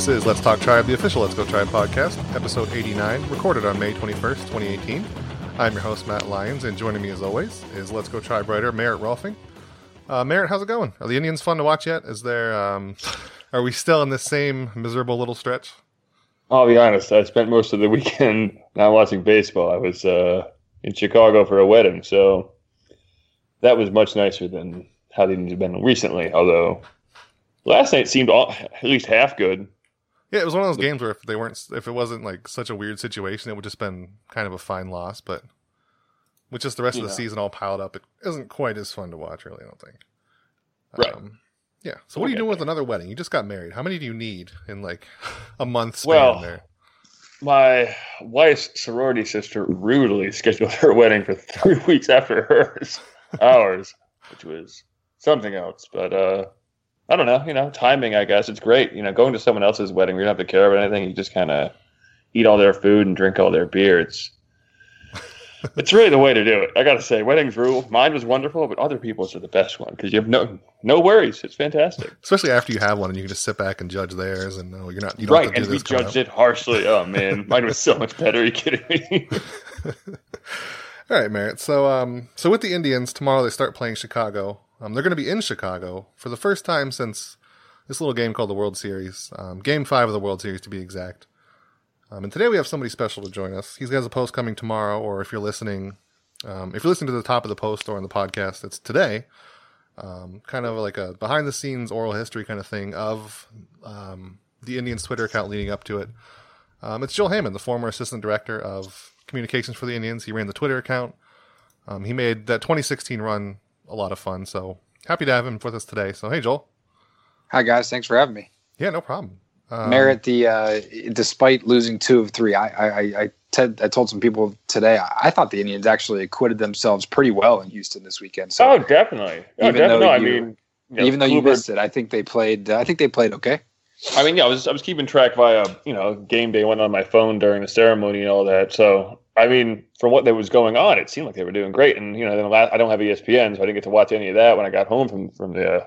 This is Let's Talk Tribe, the official Let's Go Tribe podcast, episode 89, recorded on May 21st, 2018. I'm your host, Matt Lyons, and joining me as always is Let's Go Tribe writer Merritt Rolfing. Uh, Merritt, how's it going? Are the Indians fun to watch yet? Is there, um, are we still in the same miserable little stretch? I'll be honest, I spent most of the weekend not watching baseball. I was uh, in Chicago for a wedding, so that was much nicer than how the Indians have been recently, although last night seemed all, at least half good. Yeah, it was one of those games where if they weren't, if it wasn't like such a weird situation, it would just been kind of a fine loss. But with just the rest of the season all piled up, it isn't quite as fun to watch. Really, I don't think. Right. Um, yeah. So what are you doing with another wedding? You just got married. How many do you need in like a month span Well, there? My wife's sorority sister rudely scheduled her wedding for three weeks after hers, ours, which was something else. But uh, I don't know, you know, timing. I guess it's great. You know, going to someone else's wedding, you don't have to care about anything. You just kind of eat all their food and drink all their beer. It's it's really the way to do it. I got to say, weddings rule. Mine was wonderful, but other people's are the best one because you have no no worries. It's fantastic. Especially after you have one and you can just sit back and judge theirs, and no, you're not. You don't Right, and we judged it harshly. Oh man, mine was so much better. Are you kidding me? All right, Merritt. So, um, so with the Indians tomorrow, they start playing Chicago. Um, they're going to be in Chicago for the first time since this little game called the World Series, um, Game Five of the World Series to be exact. Um, and today we have somebody special to join us. He has got a post coming tomorrow, or if you're listening, um, if you're listening to the top of the post or on the podcast, it's today. Um, kind of like a behind the scenes oral history kind of thing of um, the Indians Twitter account leading up to it. It's Joel Heyman, the former assistant director of communications for the Indians. He ran the Twitter account. He made that 2016 run a lot of fun. So happy to have him with us today. So hey, Joel. Hi guys, thanks for having me. Yeah, no problem. Um, Merritt, the uh, despite losing two of three, I I, I, I, ted, I told some people today I, I thought the Indians actually acquitted themselves pretty well in Houston this weekend. So oh, definitely. Oh, Even definitely. though I mean, you know, even though you missed it, I think they played. I think they played okay. I mean, yeah, I was I was keeping track via you know game day, went on my phone during the ceremony and all that. So I mean, from what that was going on, it seemed like they were doing great. And you know, then la- I don't have ESPN, so I didn't get to watch any of that when I got home from from the uh,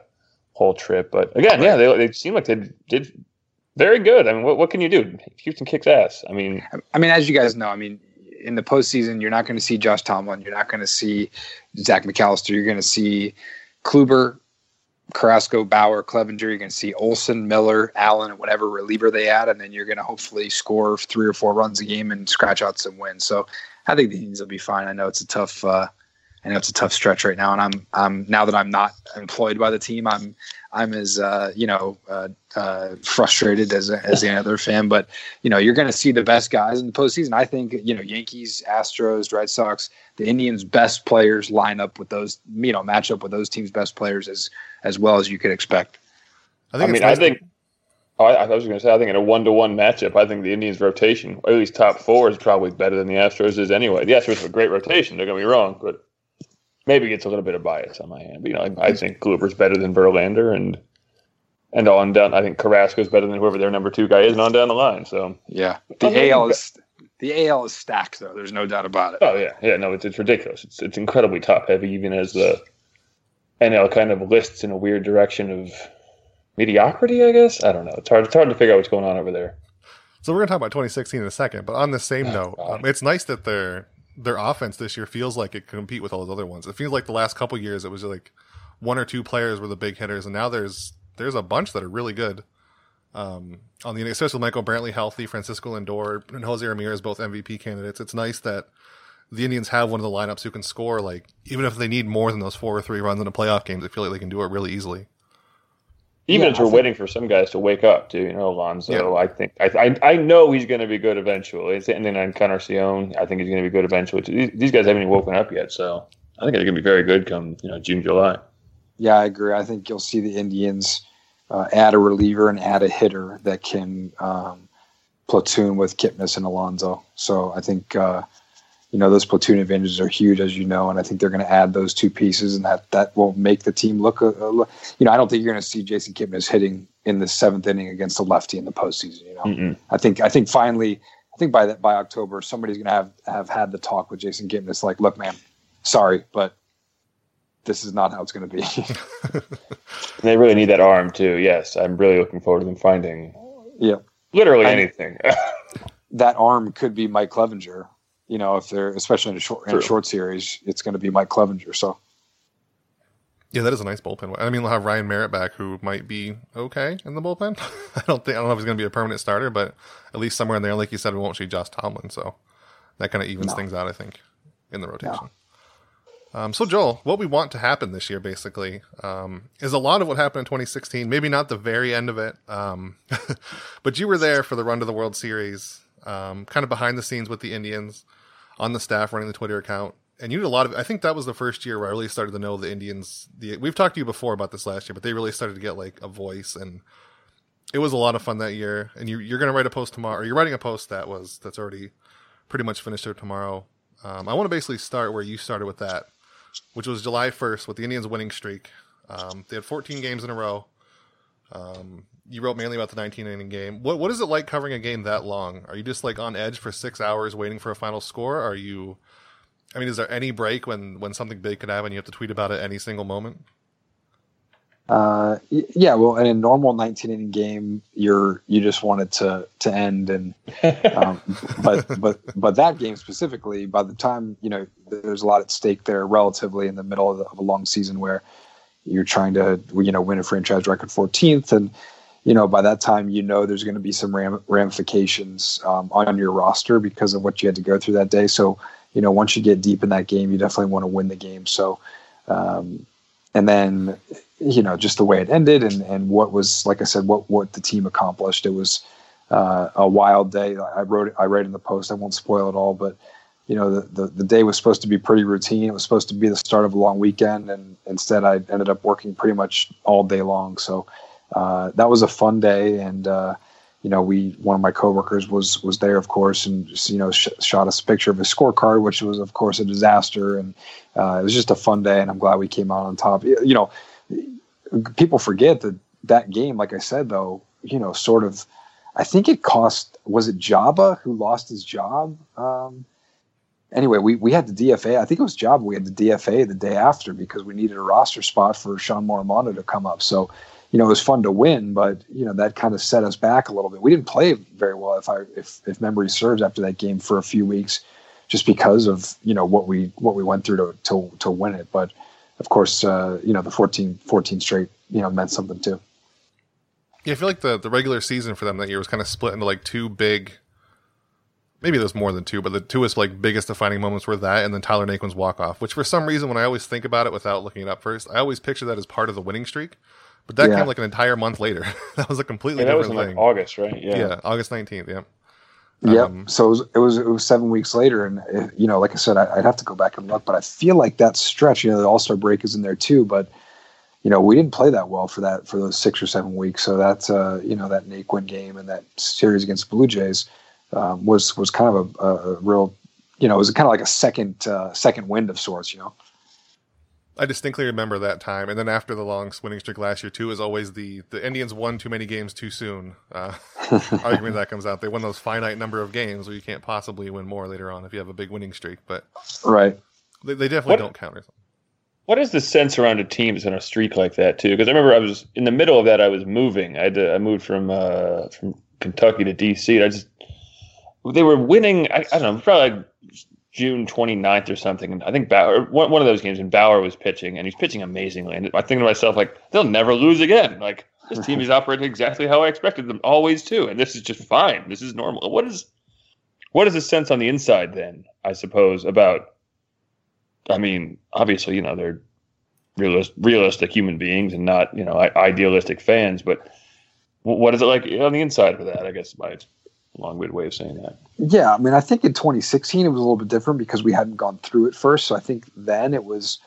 whole trip. But again, yeah, they they seemed like they did very good. I mean, what what can you do? Houston kicks ass. I mean, I mean, as you guys know, I mean, in the postseason, you're not going to see Josh Tomlin. You're not going to see Zach McAllister. You're going to see Kluber, Carrasco, Bauer, Clevinger. You're going to see Olson, Miller, Allen, whatever reliever they add, and then you're going to hopefully score three or four runs a game and scratch out some wins. So I think the Indians will be fine. I know it's a tough. Uh, I know it's a tough stretch right now, and I'm I'm now that I'm not employed by the team, I'm I'm as uh, you know uh, uh, frustrated as as any other fan. But you know, you're going to see the best guys in the postseason. I think you know Yankees, Astros, Red Sox, the Indians' best players line up with those you know match up with those teams' best players as as well as you could expect. I I, think it's mean, I nice- think. Oh, I, I was going to say, I think in a one-to-one matchup, I think the Indians' rotation, or at least top four, is probably better than the Astros is anyway. The Astros have a great rotation. Don't get me wrong, but maybe it's a little bit of bias on my hand. But you know, I, I think Kluber's better than Verlander, and and on down, I think Carrasco's better than whoever their number two guy is, and on down the line. So, Yeah, I the mean, AL is the AL is stacked though. There's no doubt about it. oh yeah, yeah, no, it's, it's ridiculous. It's it's incredibly top heavy, even as the NL kind of lists in a weird direction of mediocrity. I guess I don't know. It's hard. It's hard to figure out what's going on over there. So we're going to talk about 2016 in a second, but on the same note, um, it's nice that their their offense this year feels like it can compete with all those other ones. It feels like the last couple years it was like one or two players were the big hitters, and now there's there's a bunch that are really good. Um, on the especially Michael Brantley healthy, Francisco Lindor and Jose Ramirez both MVP candidates. It's nice that the Indians have one of the lineups who can score like even if they need more than those four or three runs in a playoff game, they feel like they can do it really easily. Even Yeah, as we're think- waiting for some guys to wake up, too. You know, Alonso. I think I, I I know he's going to be good eventually. It's- And then on Encarnacion, I think he's going to be good eventually. These, these guys haven't even woken up yet, so I think they're going to be very good come you know June, July. Yeah, I agree. I think you'll see the Indians uh, add a reliever and add a hitter that can um, platoon with Kipnis and Alonso. So I think uh, you know those platoon advantages are huge, as you know, and I think they're going to add those two pieces, and that that will make the team look. A, a, you know, I don't think you're going to see Jason Kipnis hitting in the seventh inning against a lefty in the postseason. You know, Mm-mm. I think I think finally, I think by that by October, somebody's going to have have had the talk with Jason Kipnis, like, look, man, sorry, but this is not how it's going to be. They really need that arm too. Yes, I'm really looking forward to them finding Yeah. Literally anything. that arm could be Mike Clevinger. You know, if they're especially in a short in a short series, it's going to be Mike Clevinger. So Yeah, that is a nice bullpen. I mean, we'll have Ryan Merritt back, who might be okay in the bullpen. I don't think I don't know if he's going to be a permanent starter, but at least somewhere in there, like you said, we won't see Josh Tomlin, so that kind of evens No. things out, I think, in the rotation. Um, so Joel, what we want to happen this year, basically, um, is a lot of what happened in 2016. Maybe not the very end of it, um, but you were there for the run to the World Series, um, kind of behind the scenes with the Indians, on the staff running the Twitter account, and you did a lot of. I think that was the first year where I really started to know the Indians. The we've talked to you before about this last year, but they really started to get like a voice, and it was a lot of fun that year. And you, you're going to write a post tomorrow, or you're writing a post that was that's already pretty much finished here tomorrow. Um, I want to basically start where you started with that, which was July 1st with the Indians winning streak. Um, they had 14 games in a row. Um, you wrote mainly about the 19 inning game. What what is it like covering a game that long? Are you just like on edge for six hours waiting for a final score? Are you? I mean, is there any break when when something big could happen? You have to tweet about it any single moment. uh, yeah, well, in a normal 19 inning game, you're you just want it to to end, and um, but but but that game specifically, by the time you know, there's a lot at stake there, relatively in the middle of, the, of a long season where you're trying to you know win a franchise record 14th, and you know by that time you know there's going to be some ram- ramifications um, on your roster because of what you had to go through that day. So you know once you get deep in that game, you definitely want to win the game. So. Um, and then you know just the way it ended and and what was like I said what what the team accomplished. It was uh, a wild day. I wrote I write in the post. I won't spoil it all, but you know the, the the day was supposed to be pretty routine. It was supposed to be the start of a long weekend, and instead I ended up working pretty much all day long. So uh, that was a fun day, and uh, you know we one of my coworkers was was there, of course, and just, you know sh- shot us a picture of his scorecard, which was of course a disaster, and uh, it was just a fun day, and I'm glad we came out on top. You know, people forget that that game, like I said, though, you know, sort of, I think it cost, was it Joba who lost his job? Um, anyway, we, we had the DFA. I think it was Joba. We had the DFA the day after because we needed a roster spot for Shawn Morimando to come up. So, you know, it was fun to win, but you know that kind of set us back a little bit. We didn't play very well, if I if if memory serves, after that game for a few weeks, just because of you know what we what we went through to to, to win it. But of course, uh, you know the 14, 14 straight you know meant something too. Yeah, I feel like the the regular season for them that year was kind of split into like two big. Maybe there's more than two, but the two was like biggest defining moments were that and then Tyler Naquin's walk off. Which for some reason, when I always think about it without looking it up first, I always picture that as part of the winning streak. But that Yeah. came like an entire month later. that was a completely Yeah, that was in different like thing. August, right? Yeah. yeah. August nineteenth. Yeah. Yep. Um, so it was, it was it was seven weeks later, and uh, you know, like I said, I, I'd have to go back and look, but I feel like that stretch, you know, the All Star break is in there too, but you know, we didn't play that well for that for those six or seven weeks. So that's uh, you know that Naquin game and that series against Blue Jays um, was was kind of a, a, a real, you know, it was kind of like a second uh, second wind of sorts, you know. I distinctly remember that time, and then after the long winning streak last year too, is always the the Indians won too many games too soon. Uh, argument that comes out. They won those finite number of games where you can't possibly win more later on if you have a big winning streak. But right. they, they definitely What- don't count. Or something. What is the sense around a team that's on a streak like that too? Because I remember I was in the middle of that. I was moving. I had to, I moved from uh, from Kentucky to DC. And I just they were winning. I, I don't know. Probably like June 29th or something. And I think Bauer one, one of those games, and Bauer was pitching, and he's pitching amazingly. And I think to myself like they'll never lose again. Like this team is operating exactly how I expected them always to, and this is just fine. This is normal. What is what is the sense on the inside then? I suppose about. I mean, obviously, you know they're realist, realistic human beings and not you know idealistic fans. But what is it like on the inside for that? I guess my long-winded way of saying that. Yeah, I mean, I think in 2016 it was a little bit different because we hadn't gone through it first. So I think then it was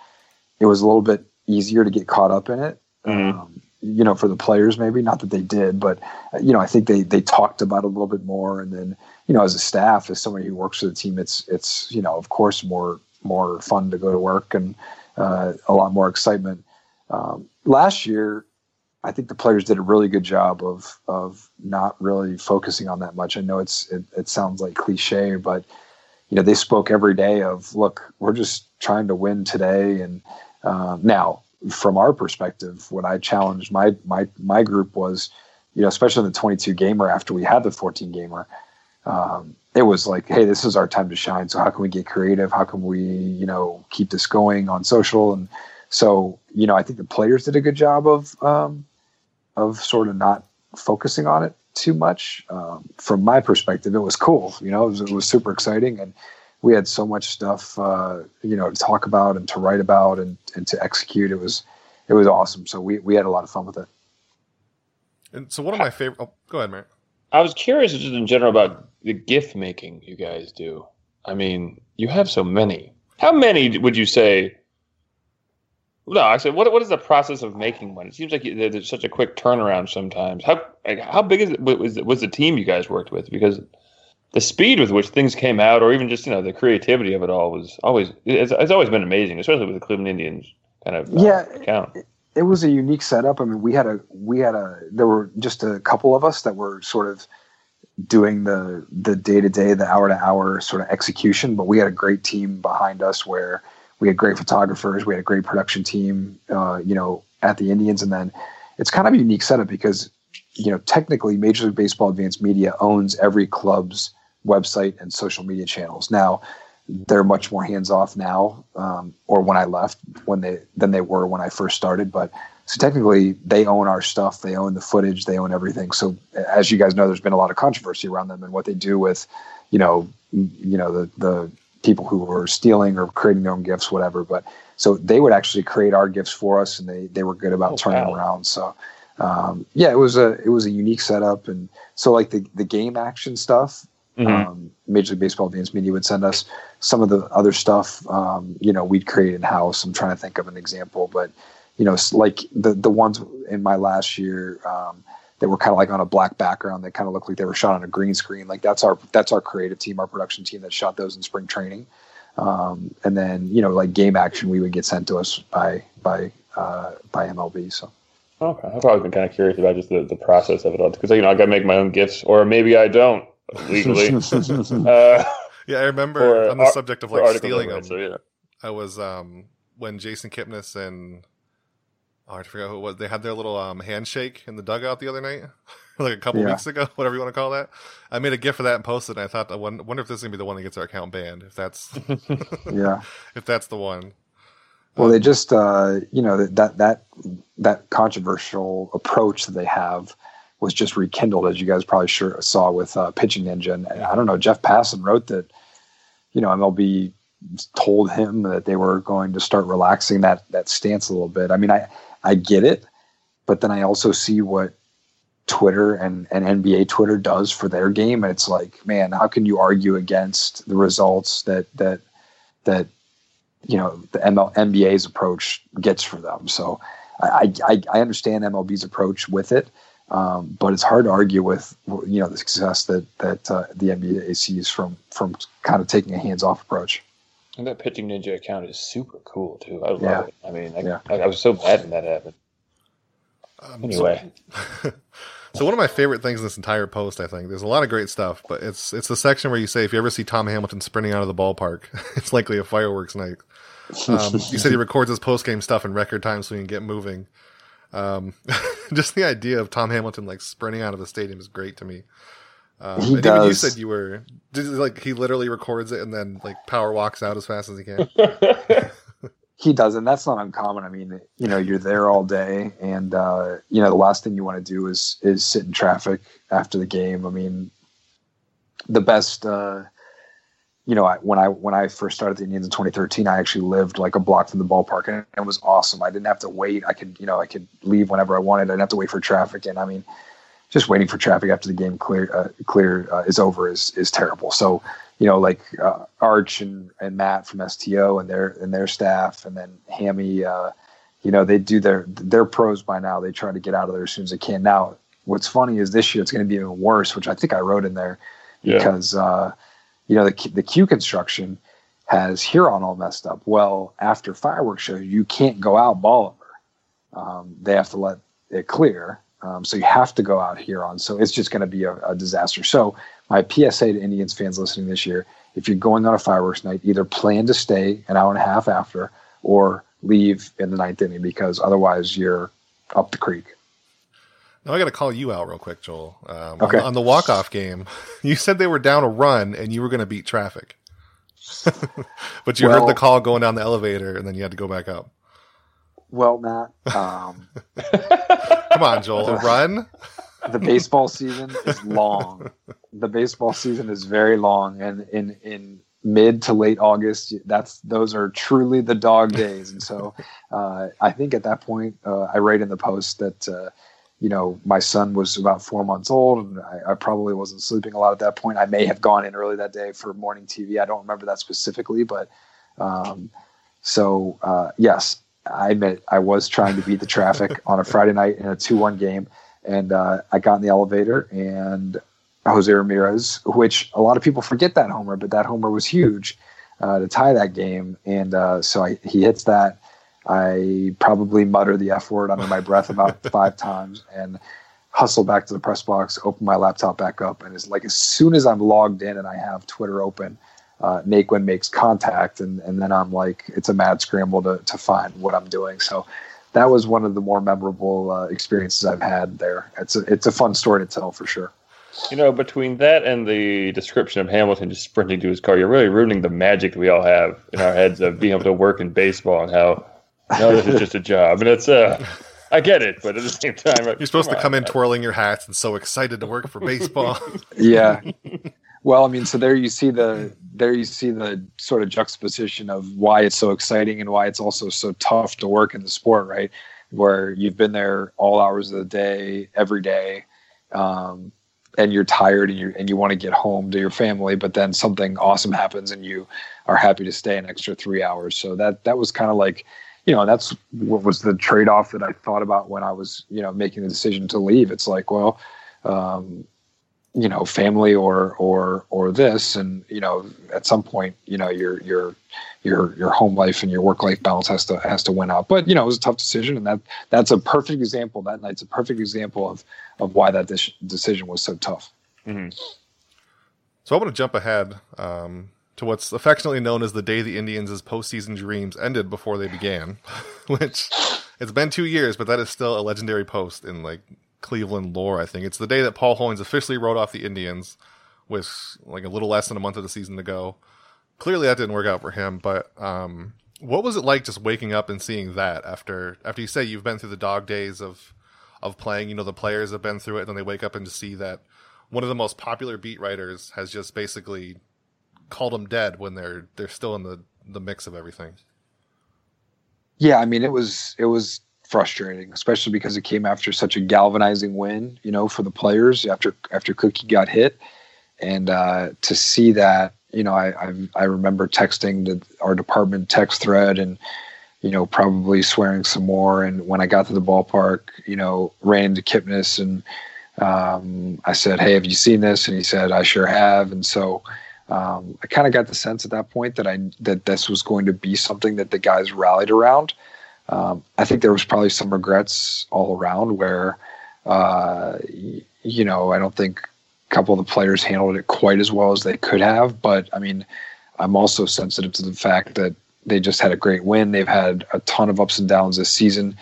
it was a little bit easier to get caught up in it. Mhm. Um, you know, for the players, maybe not that they did, but uh, you know, I think they they talked about it a little bit more. And then, you know, as a staff, as somebody who works for the team, it's it's you know, of course, more more fun to go to work and uh, a lot more excitement. Um, last year, I think the players did a really good job of of not really focusing on that much. I know it's it, it sounds like cliche, but you know they spoke every day of look, we're just trying to win today. And um, now, from our perspective, what I challenged my my my group was, you know, especially the 22 gamer after we had the 14 gamer, um, it was like, hey, this is our time to shine. So how can we get creative? How can we, you know, keep this going on social? And so, you know, I think the players did a good job of um, of sort of not focusing on it too much. Um, from my perspective, it was cool. You know, it was, it was super exciting, and we had so much stuff, uh, you know, to talk about and to write about and, and to execute. It was it was awesome. So we we had a lot of fun with it. And so one of my favorite. Oh, go ahead, Matt. I was curious just in general about the gift making you guys do. I mean, you have so many. How many would you say? No, I said, what what is the process of making one? It seems like there's such a quick turnaround sometimes. How like, how big is it? Was was the team you guys worked with? Because the speed with which things came out, or even just you know the creativity of it all, was always it's, it's always been amazing, especially with the Cleveland Indians kind of uh, yeah account. It, it was a unique setup. I mean, we had a we had a there were just a couple of us that were sort of doing the the day to day, the hour to hour sort of execution, but we had a great team behind us where we had great photographers, we had a great production team, uh, you know, at the Indians, and then it's kind of a unique setup because you know technically Major League Baseball Advanced Media owns every club's website and social media channels. Now they're much more hands off now, um, or when I left, when they than they were when I first started. But so technically, they own our stuff, they own the footage, they own everything. So as you guys know, there's been a lot of controversy around them and what they do with, you know, you know the the people who were stealing or creating their own gifts, whatever. But so they would actually create our gifts for us, and they they were good about oh, turning wow. around. So. Um, yeah, it was a it was a unique setup, and so like the the game action stuff, Mm-hmm. Um, Major League Baseball Advanced Media would send us some of the other stuff. Um, you know, we'd create in house. I'm trying to think of an example, but you know, like the the ones in my last year um, that were kind of like on a black background that kind of looked like they were shot on a green screen. Like that's our that's our creative team, our production team that shot those in spring training. Um, and then you know, like game action, we would get sent to us by by uh, by MLB. So. Okay, I've always been kind of curious about just the, the process of it all because you know I got to make my own gifts, or maybe I don't legally. uh, yeah, I remember on the subject of like stealing them. So, yeah. I was um, when Jason Kipnis and oh, I forgot who it was. They had their little um, handshake in the dugout the other night, like a couple yeah. weeks ago, whatever you want to call that. I made a gift for that and posted. and I thought, I wonder if this is gonna be the one that gets our account banned. If that's yeah, if that's the one. Well, they just uh, you know that that that controversial approach that they have was just rekindled, as you guys probably sure saw with uh, Pitching Ninja. And, and I don't know, Jeff Passan wrote that, you know, MLB told him that they were going to start relaxing that that stance a little bit. I mean, I I get it, but then I also see what Twitter and, and NBA Twitter does for their game, and it's like, man, how can you argue against the results that that that you know the ML, NBA's approach gets for them? So I, I I understand MLB's approach with it, um, but it's hard to argue with you know the success that that uh, the NBA sees from from kind of taking a hands off approach. And that pitching ninja account is super cool too. I love yeah. it. I mean, I, yeah. I, I, was so glad when that happened. Um, anyway. So, so, one of my favorite things in this entire post, I think, there's a lot of great stuff, but it's it's the section where you say if you ever see Tom Hamilton sprinting out of the ballpark, it's likely a fireworks night. Um, you said he records his post game stuff in record time so he can get moving. Um, just the idea of Tom Hamilton like sprinting out of the stadium is great to me. Um, he does. you said you were like he literally records it and then like power walks out as fast as he can. he does, and that's not uncommon. I mean, you know, you're there all day, and uh, you know the last thing you want to do is is sit in traffic after the game. I mean, the best. Uh, you know, I, when I when I first started the Indians in 2013, I actually lived like a block from the ballpark, and it was awesome. I didn't have to wait. I could, you know, I could leave whenever I wanted. I didn't have to wait for traffic, and I mean, just waiting for traffic after the game clear uh, clear uh, is over is is terrible. So, you know, like uh, Arch and, and Matt from STO and their and their staff, and then Hammy, uh, you know, they do their they're pros by now. They try to get out of there as soon as they can. Now, what's funny is this year it's going to be even worse, which I think I wrote in there yeah. because uh, you know, the, the Q construction has Huron all messed up. Well, after fireworks show, you can't go out Bolivar. Um, they have to let it clear. Um, so you have to go out Huron. So it's just going to be a, a, disaster. So my PSA to Indians fans listening this year, if you're going on a fireworks night, either plan to stay an hour and a half after or leave in the ninth inning because otherwise you're up the creek. Now I got to call you out real quick, Joel. Um, Okay. on, on the walk off game, you said they were down a run and you were going to beat traffic, but you heard the call going down the elevator and then you had to go back up. Well, Matt, um, Come on, Joel, a run. the baseball season is long. The baseball season is very long, and in in mid to late August, that's those are truly the dog days. And so, uh, I think at that point, uh, I write in the post that. Uh, you know, my son was about four months old, and I, I probably wasn't sleeping a lot at that point. I may have gone in early that day for morning TV. I don't remember that specifically, but um, so uh, yes, I admit I was trying to beat the traffic on a Friday night in a two-one game, and uh, I got in the elevator and Jose Ramirez, which a lot of people forget that homer, but that homer was huge uh, to tie that game, and uh, so I, he hits that. I probably mutter the F word under my breath about five times and hustle back to the press box, open my laptop back up, and it's like as soon as I'm logged in and I have Twitter open, uh, Naquin makes contact, and, and then I'm like, it's a mad scramble to, to find what I'm doing. So that was one of the more memorable uh, experiences I've had there. It's a, it's a fun story to tell for sure. You know, between that and the description of Hamilton just sprinting to his car, you're really ruining the magic we all have in our heads of being able to work in baseball and how no, this is just a job. And it's uh I get it, but at the same time You're supposed to on. come in twirling your hats and so excited to work for baseball. yeah. Well, I mean, so there you see the there you see the sort of juxtaposition of why it's so exciting and why it's also so tough to work in the sport, right? Where you've been there all hours of the day, every day, um, and you're tired and you and you want to get home to your family, but then something awesome happens and you are happy to stay an extra three hours. So that that was kind of like, you know, that's what was the trade off that I thought about when I was, you know, making the decision to leave. It's like, well, um, you know family or or or this. And you know at some point you know your your your your home life and your work life balance has to has to win out. But you know it was a tough decision and that that's a perfect example. That night's a perfect example of of why that dis- decision was so tough. Mhm. So I want to jump ahead um, to what's affectionately known as the day the Indians' postseason dreams ended before they began, which it's been two years, but that is still a legendary post in like Cleveland lore. I think it's the day that Paul Hoynes officially wrote off the Indians with like a little less than a month of the season to go. Clearly, that didn't work out for him. But um, what was it like just waking up and seeing that after after you say you've been through the dog days of of playing? You know, the players have been through it, and then they wake up and see that one of the most popular beat writers has just basically called them dead when they're they're still in the the mix of everything. yeah i mean it was it was frustrating especially because it came after such a galvanizing win you know for the players after after cookie got hit. And uh, to see that you know I, I i remember texting the, our department text thread and you know probably swearing some more. And when i got to the ballpark you know ran into kipnis and um, i said hey have you seen this? And he said i sure have. And so um, i kind of got the sense at that point that i that this was going to be something that the guys rallied around um, I think there was probably some regrets all around where, uh, you know, I don't think a couple of the players handled it quite as well as they could have. But I mean, I'm also sensitive to the fact that they just had a great win. They've had a ton of ups and downs this season,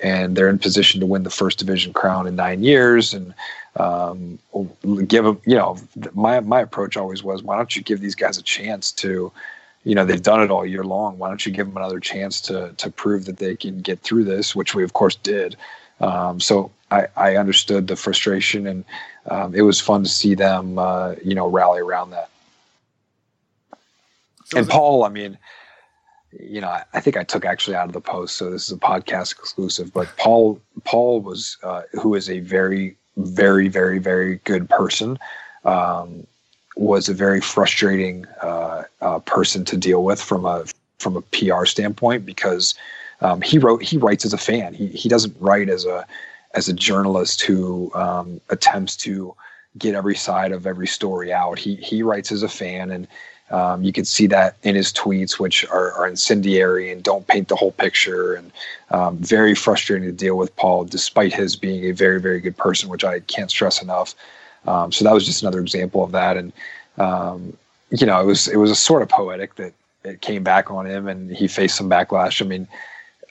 and they're in position to win the first division crown in nine years. And um, give them, you know, my my approach always was, why don't you give these guys a chance to you know they've done it all year long. Why don't you give them another chance to to prove that they can get through this, which we of course did. Um, so I, I understood the frustration, and um, it was fun to see them, uh, you know, rally around that. So and Paul, I mean, you know, I, I think I took actually out of the post, so this is a podcast exclusive. But Paul, Paul was uh, who is a very, very, very, very good person. Um, was a very frustrating uh, uh, person to deal with from a from a PR standpoint because um, he wrote he writes as a fan. He he doesn't write as a as a journalist who um, attempts to get every side of every story out. He he writes as a fan, and um, you can see that in his tweets, which are, are incendiary and don't paint the whole picture, and um, very frustrating to deal with Paul, despite his being a very very good person, which I can't stress enough. Um, so that was just another example of that, and um, you know, it was it was a sort of poetic that it came back on him, and he faced some backlash. I mean,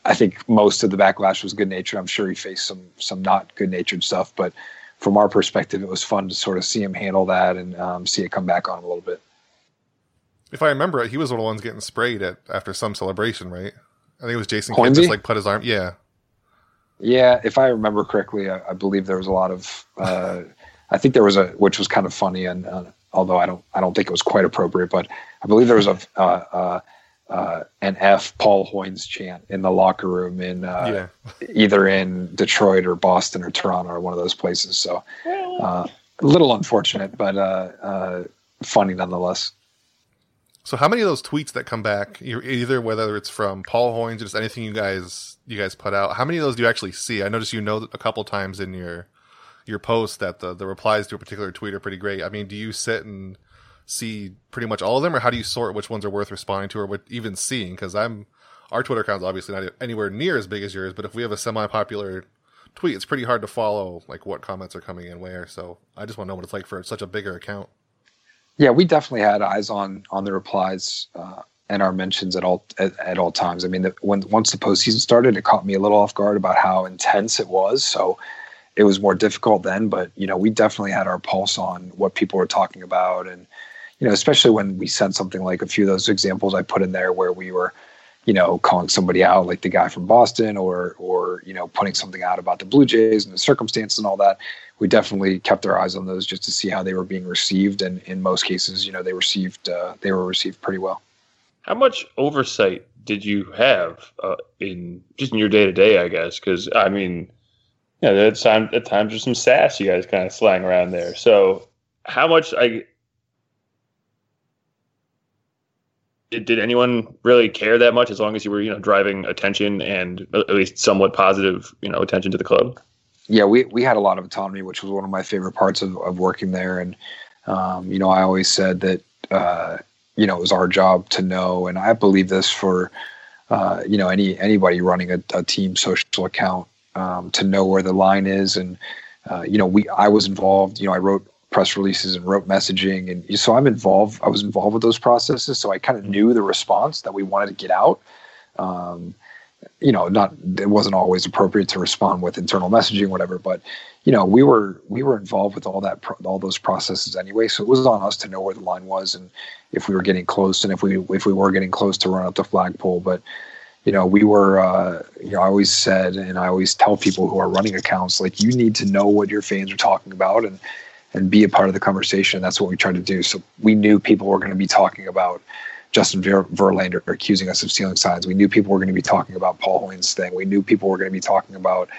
I think most of the backlash was good natured. I'm sure he faced some some not good natured stuff, but from our perspective, it was fun to sort of see him handle that and um, see it come back on him a little bit. If I remember it, he was one of the ones getting sprayed at after some celebration, right? I think it was Jason Kidd just like put his arm. Yeah, yeah. If I remember correctly, I, I believe there was a lot of. Uh, I think there was a which was kind of funny, and uh, although I don't, I don't think it was quite appropriate, but I believe there was a uh, uh, uh an F Paul Hoynes chant in the locker room in uh, yeah. either in Detroit or Boston or Toronto or one of those places. So uh, a little unfortunate, but funny nonetheless. So how many of those tweets that come back, either whether it's from Paul Hoynes or just anything you guys you guys put out, how many of those do you actually see? I noticed you know a couple times in your your post that the the replies to a particular tweet are pretty great. I mean, do you sit and see pretty much all of them, or how do you sort which ones are worth responding to, or what even seeing? Because I'm our Twitter account is obviously not anywhere near as big as yours, but if we have a semi popular tweet, it's pretty hard to follow like what comments are coming in where. So I just want to know what it's like for such a bigger account. Yeah, we definitely had eyes on on the replies uh, and our mentions at all at, at all times. I mean, the, when once the postseason started, it caught me a little off guard about how intense it was. So it was more difficult then, but you know, we definitely had our pulse on what people were talking about, and you know, especially when we sent something like a few of those examples I put in there where we were, you know, calling somebody out, like the guy from Boston, or or you know, putting something out about the Blue Jays and the circumstance and all that we definitely kept our eyes on those just to see how they were being received. And in most cases, you know, they received uh, they were received pretty well. How much oversight did you have uh, in just in your day to day? I guess because I mean, yeah, at times at times there's some sass you guys kind of slang around there. So how much I did, did anyone really care that much as long as you were you know driving attention and at least somewhat positive you know attention to the club? yeah, we we had a lot of autonomy, which was one of my favorite parts of, of working there. And um, you know, I always said that uh, you know it was our job to know, and I believe this for uh, you know any anybody running a, a team social account um, to know where the line is. And uh, you know, we I was involved. You know, I wrote press releases and wrote messaging, and so I'm involved. I was involved with those processes, so I kind of knew the response that we wanted to get out. Um, you know, not it wasn't always appropriate to respond with internal messaging, whatever. But you know, we were we were involved with all that all those processes anyway. So it was on us to know where the line was and if we were getting close, and if we if we were getting close to run up the flagpole. But you know, we were. Uh, you know, I always said, and I always tell people who are running accounts, like you need to know what your fans are talking about and and be a part of the conversation. That's what we try to do. So we knew people were going to be talking about Justin Ver- Verlander accusing us of stealing signs. We knew people were going to be talking about Paul Hoynes' thing. We knew people were going to be talking about,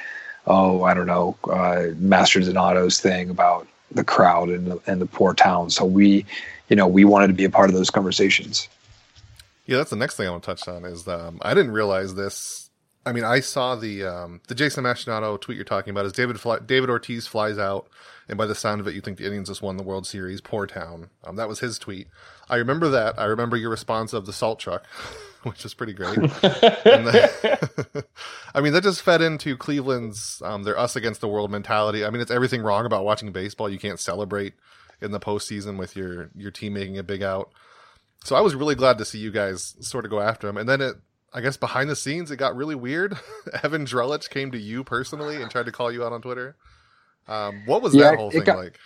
oh, I don't know, uh, Mastrodonato's thing about the crowd and the, and the poor town. So we, you know, we wanted to be a part of those conversations. Yeah, that's the next thing I want to touch on is um, I didn't realize this. I mean, I saw the um, the Jason Mastrodonato tweet you're talking about is David Fly- David Ortiz flies out, and by the sound of it, you think the Indians just won the World Series. Poor town. Um, that was his tweet. I remember that. I remember your response of the salt truck, which was pretty great. the, I mean, that just fed into Cleveland's um, their us against the world mentality. I mean, it's everything wrong about watching baseball. You can't celebrate in the postseason with your your team making a big out. So I was really glad to see you guys sort of go after him. And then it, I guess, behind the scenes, it got really weird. Evan Drellich came to you personally and tried to call you out on Twitter. Um, what was yeah, that whole thing got, like?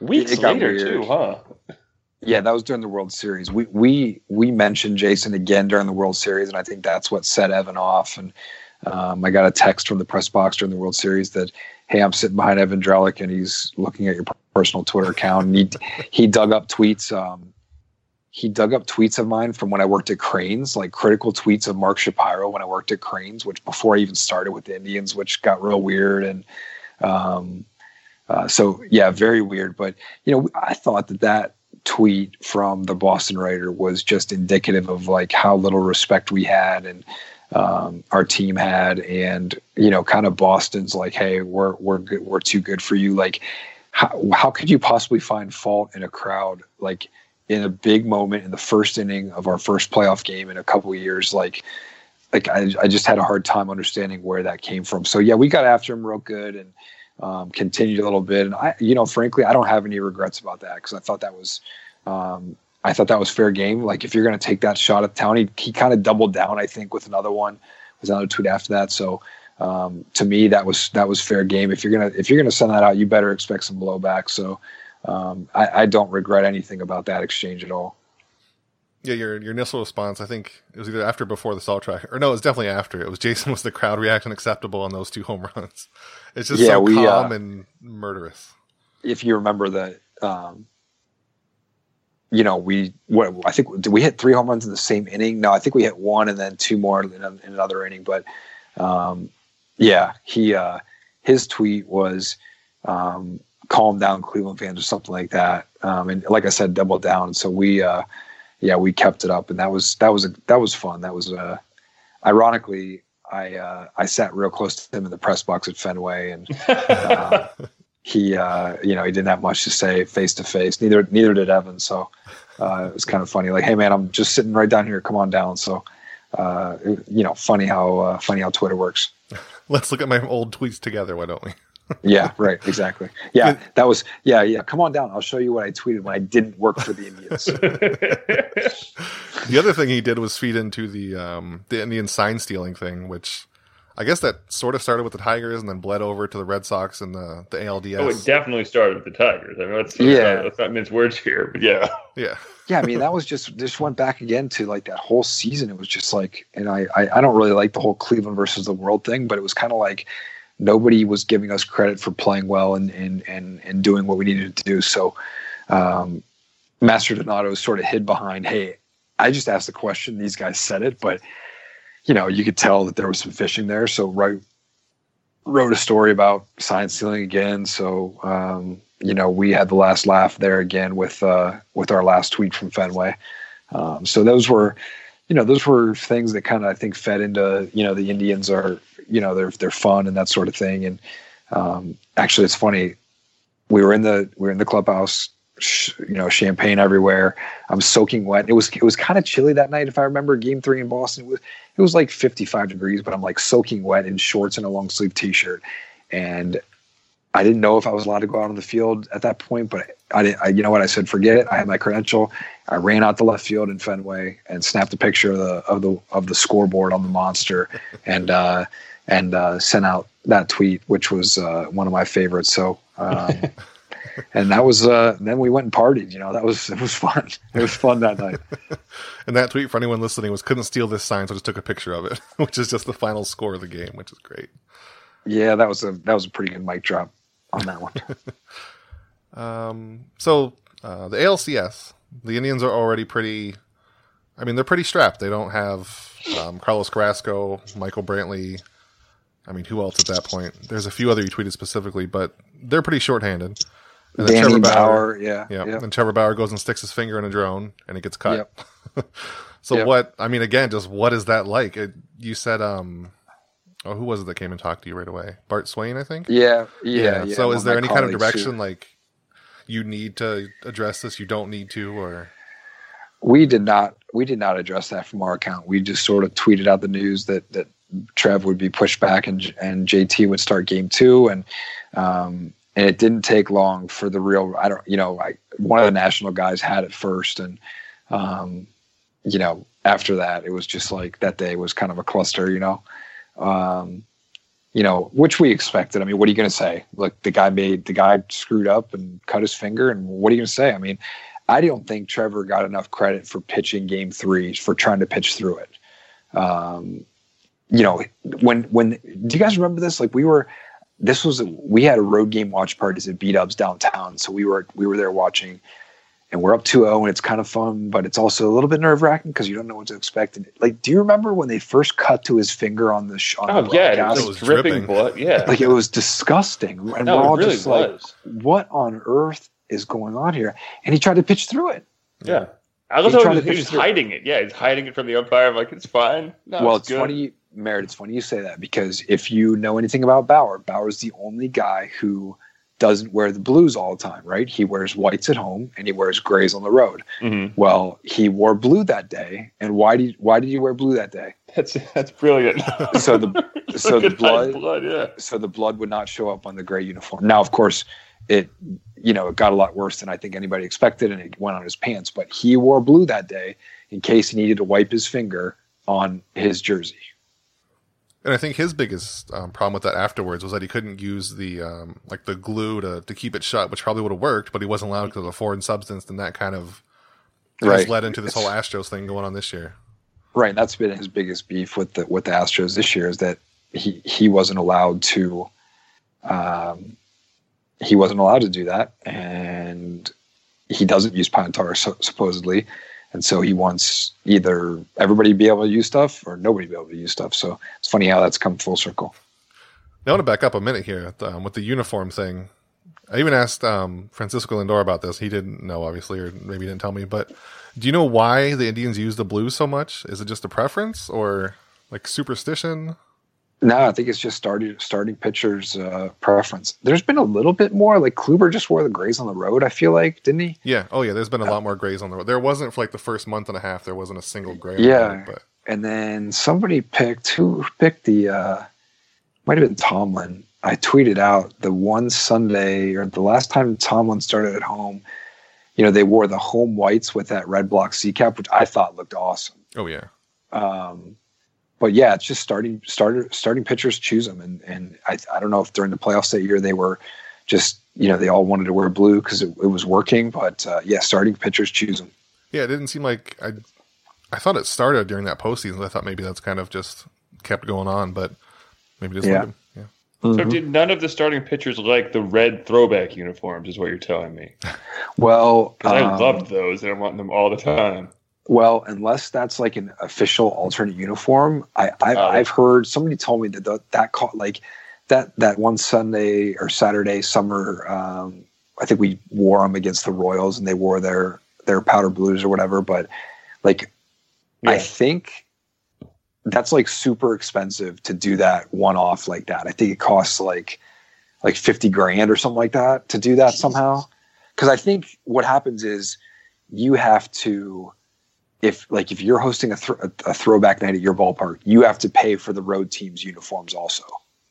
Weeks later, too, huh? Yeah, that was during the World Series. We we we mentioned Jason again during the World Series, and I think that's what set Evan off. And um, I got a text from the press box during the World Series that, "Hey, I'm sitting behind Evan Drellich, and he's looking at your personal Twitter account." And he he dug up tweets. Um, he dug up tweets of mine from when I worked at Crain's, like critical tweets of Mark Shapiro when I worked at Crain's, which before I even started with the Indians, which got real weird. And um, uh, so, yeah, very weird. But you know, I thought that that tweet from the Boston writer was just indicative of like how little respect we had and um, our team had, and you know, kind of Boston's like, hey, we're we're good, we're too good for you. Like, how how could you possibly find fault in a crowd like in a big moment in the first inning of our first playoff game in a couple years? Like, like I I just had a hard time understanding where that came from. So yeah, we got after him real good and um, continued a little bit. And I, you know, frankly, I don't have any regrets about that because I thought that was, um, I thought that was fair game. Like if you're going to take that shot at town, he, he kind of doubled down, I think, with another one was another tweet after that. So um, to me, that was that was fair game. If you're gonna if you're gonna send that out, you better expect some blowback. So um, I, I don't regret anything about that exchange at all. Yeah, your your initial response, I think it was either after or before the salt track, or no, it was definitely after. It was Jason was the crowd reaction acceptable on those two home runs. It's just Yeah, so we, calm uh, and murderous. If you remember that, um, you know, we what I think did we hit three home runs in the same inning? No, I think we hit one and then two more in, in another inning. But um, yeah, he uh, his tweet was um, calm down, Cleveland fans, or something like that. Um, and like I said, double down. So we, uh, yeah, we kept it up, and that was that was a, that was fun. That was uh, ironically, I uh, I sat real close to him in the press box at Fenway, and uh, he, uh, you know, he didn't have much to say face to face. Neither neither did Evan. So uh, it was kind of funny. Like, hey man, I'm just sitting right down here. Come on down. So. Uh, it- you know, funny how uh, funny how Twitter works. Let's look at my old tweets together, why don't we? Yeah, right, exactly. Yeah, that was yeah, yeah. Come on down. I'll show you what I tweeted when I didn't work for the Indians. The other thing he did was feed into the um, the Indian sign stealing thing, which I guess that sort of started with the Tigers and then bled over to the Red Sox and the the ALDS. Oh, it definitely started with the Tigers. I mean, let's, Yeah. let's not mince words here, but yeah. yeah, yeah, I mean that was just this went back again to like that whole season. It was just like, and I I, I don't really like the whole Cleveland versus the world thing, but it was kind of like nobody was giving us credit for playing well and and and and doing what we needed to do. So, um, Mastrodonato sort of hid behind, hey, I just asked the question. These guys said it, but you know, you could tell that there was some fishing there. So, right, wrote a story about sign stealing again. So, um, you know, we had the last laugh there again with uh, with our last tweet from Fenway. Um, so those were, you know, those were things that kind of I think fed into you know the Indians are you know they're they're fun and that sort of thing. And um, actually, it's funny. We were in the we were in the clubhouse. Sh- you know, champagne everywhere. I'm soaking wet. It was it was kind of chilly that night, if I remember. Game three in Boston, it was it was like 55 degrees, but I'm like soaking wet in shorts and a long sleeve t-shirt, and I didn't know if I was allowed to go out on the field at that point, but I didn't. I, you know what? I said, forget it. I had my credential. I ran out the left field in Fenway and snapped a picture of the of the of the scoreboard on the monster, and uh, and uh, sent out that tweet, which was uh, one of my favorites. So. Um, and that was uh then we went and partied you know that was it was fun it was fun that night and that tweet for anyone listening was couldn't steal this sign, so I just took a picture of it, which is just the final score of the game, which is great. yeah that was a that was a pretty good mic drop on that one Um, so uh, the ALCS, the Indians are already pretty. I mean, they're pretty strapped. They don't have um, Carlos Carrasco, Michael Brantley. I mean, who else at that point? There's a few other you tweeted specifically, but they're pretty shorthanded. And then Trevor bauer, yeah Yeah. yeah And Trevor Bauer goes and sticks his finger in a drone and it gets cut. so Yep. what, I mean, again, just what is that like? It, you said, um, oh, who was it that came and talked to you right away? Bart Swain, I think? yeah yeah, yeah So one is there any kind of direction who- like you need to address this, you don't need to, or we did not we did not address that from our account we just sort of tweeted out the news that that trev would be pushed back and and jt would start game two. And um and it didn't take long for the real i don't you know I, one of the national guys had it first. And um you know after that it was just like that day was kind of a cluster you know? Um you know which we expected. I mean what are you going to say? Look the guy made the guy screwed up and cut his finger and what are you going to say? I mean I don't think Trevor got enough credit for pitching game three for trying to pitch through it. Um, you know, when when do you guys remember this? Like we were, this was we had a road game watch parties at Beat Ups downtown, so we were we were there watching, and we're up 2-0 and it's kind of fun, but it's also a little bit nerve wracking because you don't know what to expect. And like, do you remember when they first cut to his finger on the sh- on Oh the yeah, it was, It was dripping blood. Yeah, like it was disgusting, and we're all really just like, what on earth is going on here? And he tried to pitch through it. Yeah. I was He tried always, to he was hiding it. Yeah, he's hiding it from the umpire. I'm like, it's fine. No, well, it's, it's funny, Merritt. It's funny you say that because if you know anything about Bauer, Bauer's the only guy who doesn't wear the blues all the time, right? He wears whites at home and he wears grays on the road. Mhm. Well, he wore blue that day, and why did why did he wear blue that day? That's that's brilliant. So the so the Look at his blood blood. Yeah. so the blood would not show up on the gray uniform. Now, of course, it you know it got a lot worse than I think anybody expected, and it went on his pants. But he wore blue that day in case he needed to wipe his finger on his jersey. And I think his biggest um, problem with that afterwards was that he couldn't use the um, like the glue to, to keep it shut, which probably would have worked, but he wasn't allowed because of a foreign substance, and that kind of Right. led into this whole Astros thing going on this year. Right, that's been his biggest beef with the with the Astros this year is that he he wasn't allowed to, um, he wasn't allowed to do that, and he doesn't use pine tar so, supposedly, and so he wants either everybody to be able to use stuff or nobody to be able to use stuff. So it's funny how that's come full circle. Now, I want to back up a minute here um, with the uniform thing. I even asked um, Francisco Lindor about this. He didn't know, obviously, or maybe didn't tell me. But do you know why the Indians use the blue so much? Is it just a preference or like superstition? No, I think it's just starting starting pitchers' uh, preference. There's been a little bit more. Like Kluber just wore the grays on the road. I feel like, didn't he? Yeah. Oh, yeah. There's been a lot more grays on the road. There wasn't for like the first month and a half. There wasn't a single gray. on the Yeah. road, but and then somebody picked who picked the uh might have been Tomlin. I tweeted out the one Sunday or the last time Tomlin started at home, you know, they wore the home whites with that red block C cap, which I thought looked awesome. oh yeah. Um but yeah, it's just starting starter starting pitchers choose them and and I I don't know if during the playoffs that year they were just you know they all wanted to wear blue because it, it was working, but uh, yeah, starting pitchers choose them. Yeah. It didn't seem like I. I thought it started during that postseason. I thought maybe that's kind of just kept going on, but maybe just Yeah. let him. Yeah. So did none of the starting pitchers like the red throwback uniforms? Is what you're telling me? Well, Because I um, loved those and I want them all the time. Well, unless that's like an official alternate uniform, I, I Oh. I've heard somebody told me that the, that caught like that that one Sunday or Saturday summer. Um, I think we wore them against the Royals, and they wore their their powder blues or whatever. But like, I think that's like super expensive to do that one off like that. I think it costs like like fifty grand or something like that to do that somehow. Because I think what happens is you have to if like if you're hosting a, th- a throwback night at your ballpark, you have to pay for the road team's uniforms also.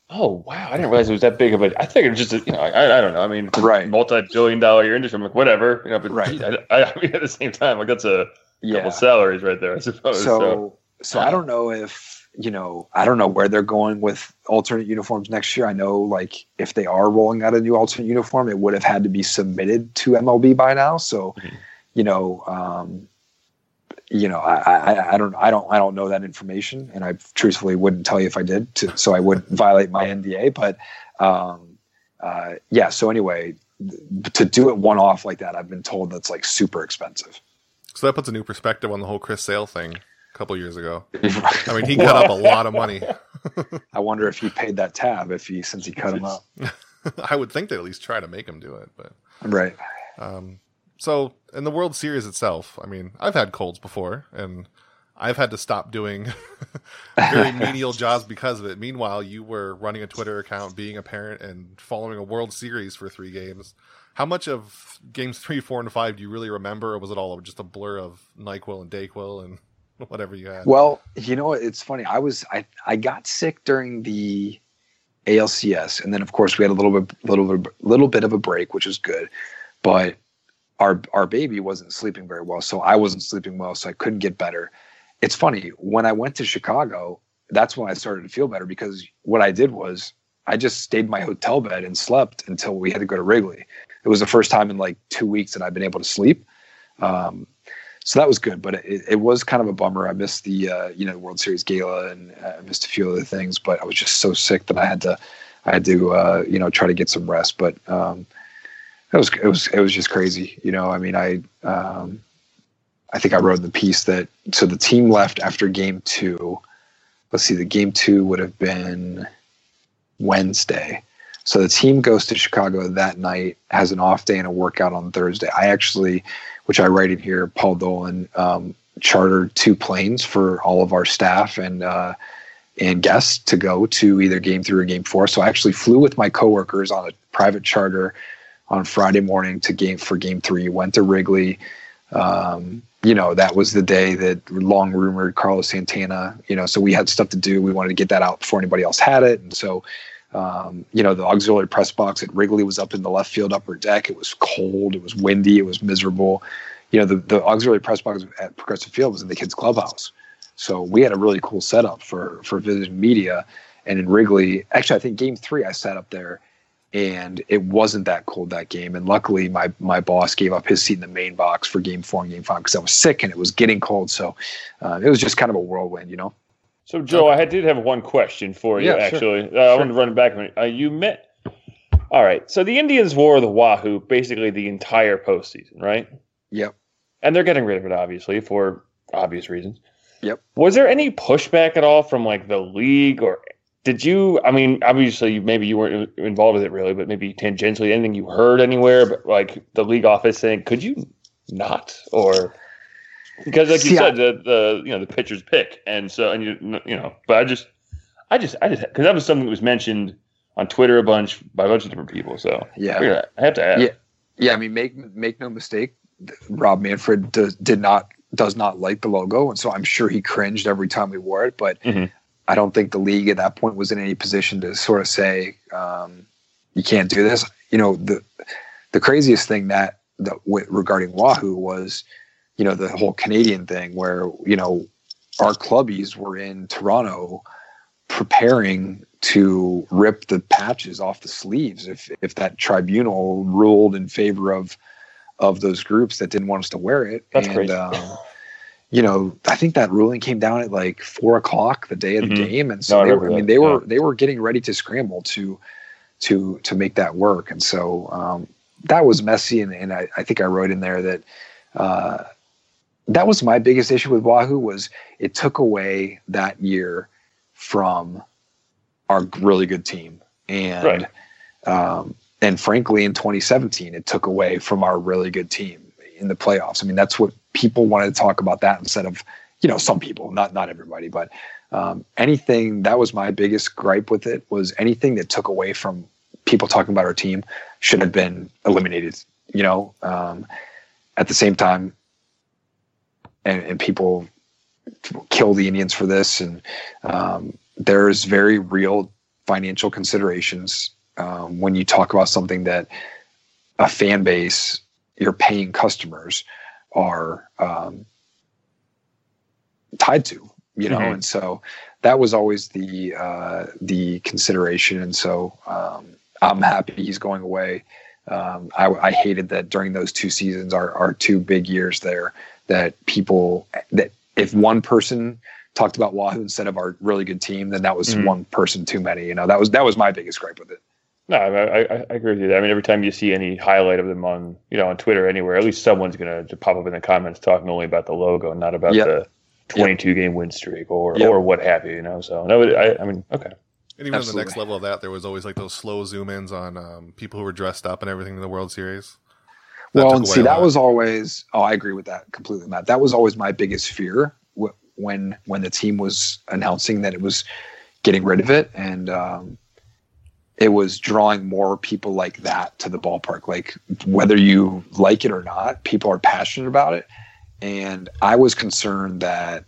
Oh wow! I didn't realize it was that big of a. I think it was just a, you know I, I don't know. I mean, Right. multi-billion dollar year industry. I'm like whatever, you know. But Right. I, I, mean, at the same time, like that's a Yeah. couple salaries right there, I suppose. So, So so I don't know if you know I don't know where they're going with alternate uniforms next year. I know like if they are rolling out a new alternate uniform, it would have had to be submitted to MLB by now. So Mhm. you know. Um, you know, I, I, I don't, I don't, I don't know that information, and I truthfully wouldn't tell you if I did, to, so I would violate my NDA. But, um, uh, yeah. So anyway, th- to do it one off like that, I've been told that's like super expensive. So that puts a new perspective on the whole Chris Sale thing a couple years ago. I mean, he cut up a lot of money. I wonder if he paid that tab if he since he cut him up. I would think they at least try to make him do it, but Right. um, so in the World Series itself, I mean, I've had colds before, and I've had to stop doing very menial jobs because of it. Meanwhile, you were running a Twitter account, being a parent, and following a World Series for three games. How much of games three, four, and five do you really remember, or was it all just a blur of Nyquil and Dayquil and whatever you had? Well, you know? It's funny. I was I I got sick during the ALCS, and then of course we had a little bit little bit little bit of a break, which was good. But our our baby wasn't sleeping very well, so I wasn't sleeping well, so I couldn't get better. It's funny when I went to Chicago. That's when I started to feel better because what I did was I just stayed in my hotel bed and slept until we had to go to Wrigley. It was the first time in like two weeks that I've been able to sleep. Um, so that was good, but it, it was kind of a bummer. I missed the uh, you know World Series gala and uh, I missed a few other things, but I was just so sick that I had to I had to uh, you know try to get some rest. But um, it was it was it was just crazy. You know, I mean, I um, I think I wrote in the piece that so the team left after game two. Let's see, the game two would have been Wednesday. So the team goes to Chicago that night, has an off day and a workout on Thursday. I actually, which I write in here, Paul Dolan um, chartered two planes for all of our staff and uh, and guests to go to either game three or game four. So I actually flew with my coworkers on a private charter on Friday morning to game for game three. Went to Wrigley. Um, you know, that was the day that long rumored Carlos Santana. You know, so we had stuff to do. We wanted to get that out before anybody else had it, and so um, you know, the auxiliary press box at Wrigley was up in the left field upper deck. It was cold. It was windy. It was miserable. You know, the, the auxiliary press box at Progressive Field was in the kids' clubhouse. So we had a really cool setup for for visiting media. And in Wrigley, actually, I think Game Three, I sat up there, and it wasn't that cold that game. And luckily, my my boss gave up his seat in the main box for Game Four and Game Five because I was sick and it was getting cold. So uh, it was just kind of a whirlwind, you know. So, Joe, I did have one question for you. Yeah, sure. actually, uh, I wanted to run it back. a minute. Uh, you met. All right. So the Indians wore the Wahoo basically the entire postseason, right? Yep. And they're getting rid of it, obviously, for obvious reasons. Yep. Was there any pushback at all from like the league, or did you? I mean, obviously, maybe you weren't involved with it really, but maybe tangentially, anything you heard anywhere, but like the league office saying, "Could you not?" Or because, like you I- said, the the you know the pitcher's pick, and so and you you know, but I just, I just, I just because that was something that was mentioned on Twitter a bunch by a bunch of different people. So Yeah. I have to ask. Yeah. Yeah, I mean, make make no mistake, Rob Manfred does, did not does not like the logo, and so I'm sure he cringed every time we wore it. But Mhm. I don't think the league at that point was in any position to sort of say um, you can't do this. You know, the the craziest thing that that w- regarding Wahoo was, you know, the whole Canadian thing where you know our clubbies were in Toronto preparing to rip the patches off the sleeves if if that tribunal ruled in favor of of those groups that didn't want us to wear it. That's and crazy. um, you know, I think that ruling came down at like four o'clock the day of the Mhm. game, and so I they, were- I mean they were yeah. they were getting ready to scramble to to to make that work, and so um, that was messy. And, and I, I think I wrote in there that. Uh, that was my biggest issue with Wahoo was it took away that year from our really good team and Right. um, and frankly in 2017 it took away from our really good team in the playoffs. I mean that's what people wanted to talk about that instead of you know some people not not everybody but um, anything that was my biggest gripe with it was anything that took away from people talking about our team should have been eliminated. You know, um, at the same time, and, and people kill the Indians for this, and um, there's very real financial considerations um, when you talk about something that a fan base, you're paying customers, are um, tied to. You know, Mhm. and so that was always the uh, the consideration, and so um, I'm happy he's going away. Um, I, I hated that during those two seasons, our, our two big years there, that people that if one person talked about Wahoo instead of our really good team, then that was Mhm. one person too many. You know, that was that was my biggest gripe with it. No, I, I, I agree with you. I mean, every time you see any highlight of them on, you know, on Twitter anywhere, at least someone's gonna pop up in the comments talking only about the logo, not about Yep. the 22 game win streak or Yep. or what have you. You know, so no, I, I mean, okay, And even on the next level of that, there was always like those slow zoom ins on um, people who were dressed up and everything in the World Series. That well, and see, that was always. Oh, I agree with that completely, Matt. That was always my biggest fear when when the team was announcing that it was getting rid of it, and um, it was drawing more people like that to the ballpark. Like whether you like it or not, people are passionate about it, and I was concerned that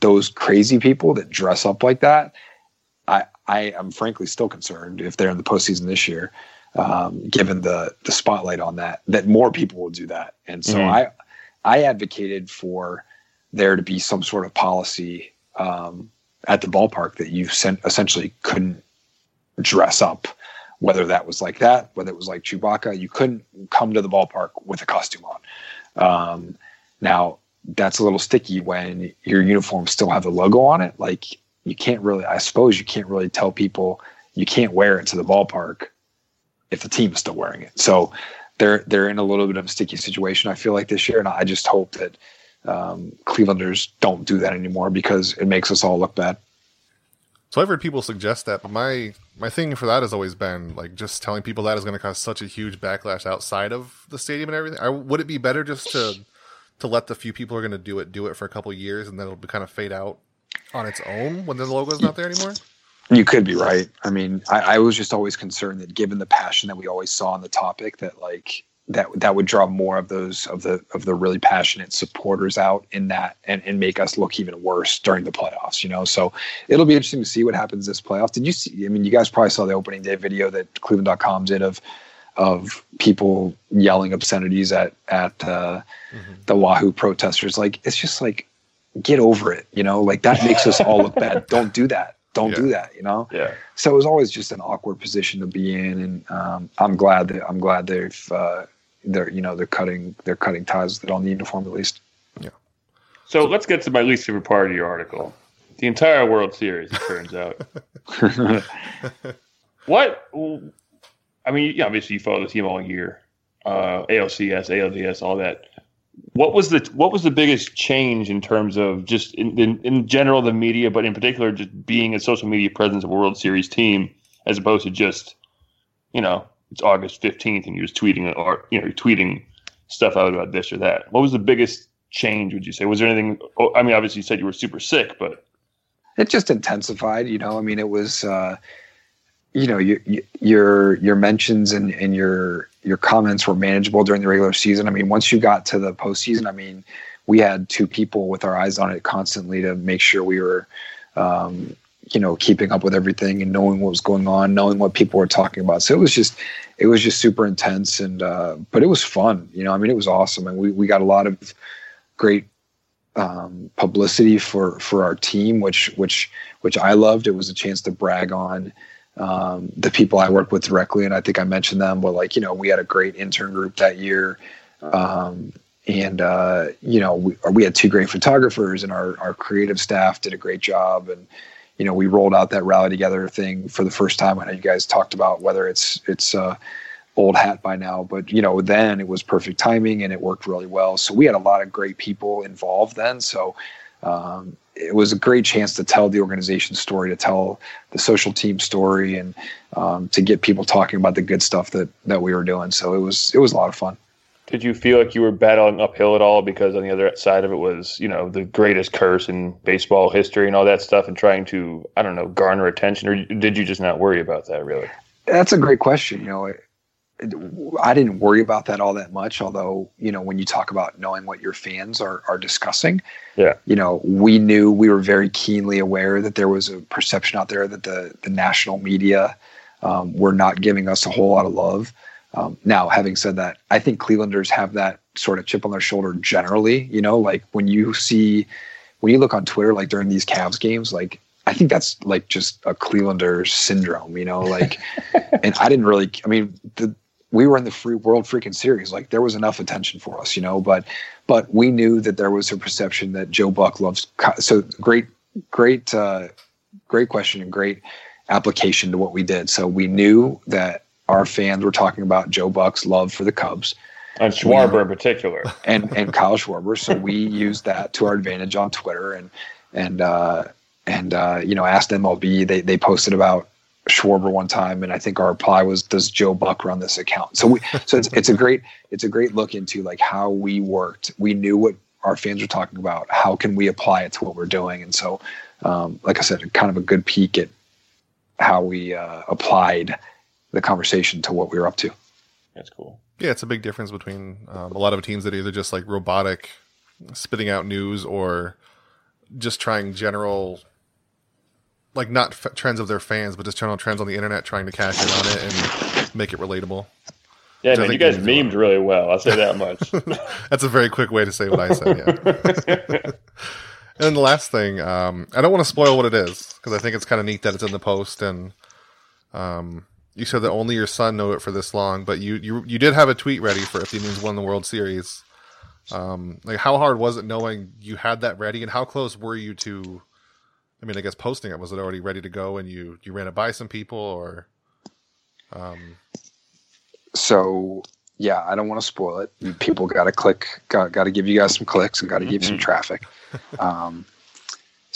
those crazy people that dress up like that. I, I am frankly still concerned if they're in the postseason this year um, given the the spotlight on that that more people will do that and so Mhm. i i advocated for there to be some sort of policy um, at the ballpark that you sent essentially couldn't dress up whether that was like that whether it was like chewbacca you couldn't come to the ballpark with a costume on um, now that's a little sticky when your uniforms still have the logo on it like you can't really i suppose you can't really tell people you can't wear it to the ballpark if the team is still wearing it. So they're they're in a little bit of a sticky situation. I feel like this year, and I just hope that um, Clevelanders don't do that anymore because it makes us all look bad. So I've heard people suggest that, but my my thing for that has always been like just telling people that is going to cause such a huge backlash outside of the stadium and everything. I, would it be better just to to let the few people who are going to do it do it for a couple years and then it'll be kind of fade out on its own when the logo's not there anymore? You could be right. I mean, I, I was just always concerned that given the passion that we always saw on the topic, that like that that would draw more of those of the of the really passionate supporters out in that and, and make us look even worse during the playoffs, you know. So it'll be interesting to see what happens this playoff. Did you see I mean you guys probably saw the opening day video that Cleveland.com did of of people yelling obscenities at at uh, the Wahoo protesters. Like it's just like get over it. You know, like that makes us all look bad. Don't do that. Don't Yeah. do that. You know. Yeah. So it was always just an awkward position to be in, and um, I'm glad that I'm glad they've uh, they're you know they're cutting they're cutting ties with it on the uniform at least. Yeah. So let's get to my least favorite part of your article. The entire World Series, it turns out. what? I mean, yeah, obviously you follow the team all year, uh, ALCS, ALDS, all that. What was the what was the biggest change in terms of just in, in, in general the media, but in particular just being a social media presence of a World Series team, as opposed to just, you know, it's August fifteenth and you're just tweeting or you know you're tweeting stuff out about this or that. What was the biggest change? Would you say was there anything? oh, I mean, obviously you said you were super sick, but it just intensified you know i mean it was uh you know your your your mentions and and your your comments were manageable during the regular season i mean once you got to the postseason i mean we had two people with our eyes on it constantly to make sure we were um you know keeping up with everything and knowing what was going on knowing what people were talking about. So it was just it was just super intense and uh but it was fun. You know i mean it was awesome. And we we got a lot of great um, publicity for for our team, which which which I loved. It was a chance to brag on um, the people I work with directly, and I think I mentioned them. But like you know, we had a great intern group that year, um, and uh, you know, we we had two great photographers, and our our creative staff did a great job, and you know, we rolled out that rally together thing for the first time. I know you guys talked about whether it's it's uh, old hat by now, but you know, then it was perfect timing and it worked really well. So we had a lot of great people involved then. So um, it was a great chance to tell the organization story, to tell the social team story, and um, to get people talking about the good stuff that that we were doing. So it was it was a lot of fun. Did you feel like you were battling uphill at all because on the other side of it was you know the greatest curse in baseball history and all that stuff, and trying to I don't know garner attention, or did you just not worry about that really? That's a great question. You know, it, I didn't worry about that all that much. Although, you know, when you talk about knowing what your fans are are discussing, Yeah. you know, we knew we were very keenly aware that there was a perception out there that the the national media um, were not giving us a whole lot of love. Um, now, having said that, I think Clevelanders have that sort of chip on their shoulder generally. You know, like when you see when you look on Twitter, like during these Cavs games, like I think that's like just a Clevelander syndrome, you know, like, and I didn't really, I mean, the, we were in the free world freaking series. Like there was enough attention for us, you know, but, but we knew that there was a perception that Joe Buck loves. So great, great, uh, great question and great application to what we did. So we knew that our fans were talking about Joe Buck's love for the Cubs And Schwarber in particular. and and Kyle Schwarber. So we used that to our advantage on Twitter and and uh, and uh, you know asked MLB. They they posted about Schwarber one time, and I think our reply was, "Does Joe Buck run this account?" So we so it's it's a great it's a great look into like how we worked. We knew what our fans were talking about. How can we apply it to what we're doing? And so, um, like I said, kind of a good peek at how we uh, applied the conversation to what we were up to. That's cool. Yeah, it's a big difference between um, a lot of teams that are either just like robotic, spitting out news, or just trying general, like not f- trends of their fans, but just general trends on the internet, trying to cash in on it and make it relatable. Yeah, Which man, you guys you do memed really well. I'll say that much. That's a very quick way to say what I said. Yeah. and then the last thing, um, I don't want to spoil what it is because I think it's kind of neat that it's in the post. And um, you said that only your son knew it for this long, but you you you did have a tweet ready for if the Indians won the World Series. Um, like how hard was it knowing you had that ready, and how close were you to? I mean, I guess posting it was it already ready to go, and you you ran it by some people, or um, so yeah, I don't want to spoil it. People got to click, got got to give you guys some clicks and got to give you some traffic. Um,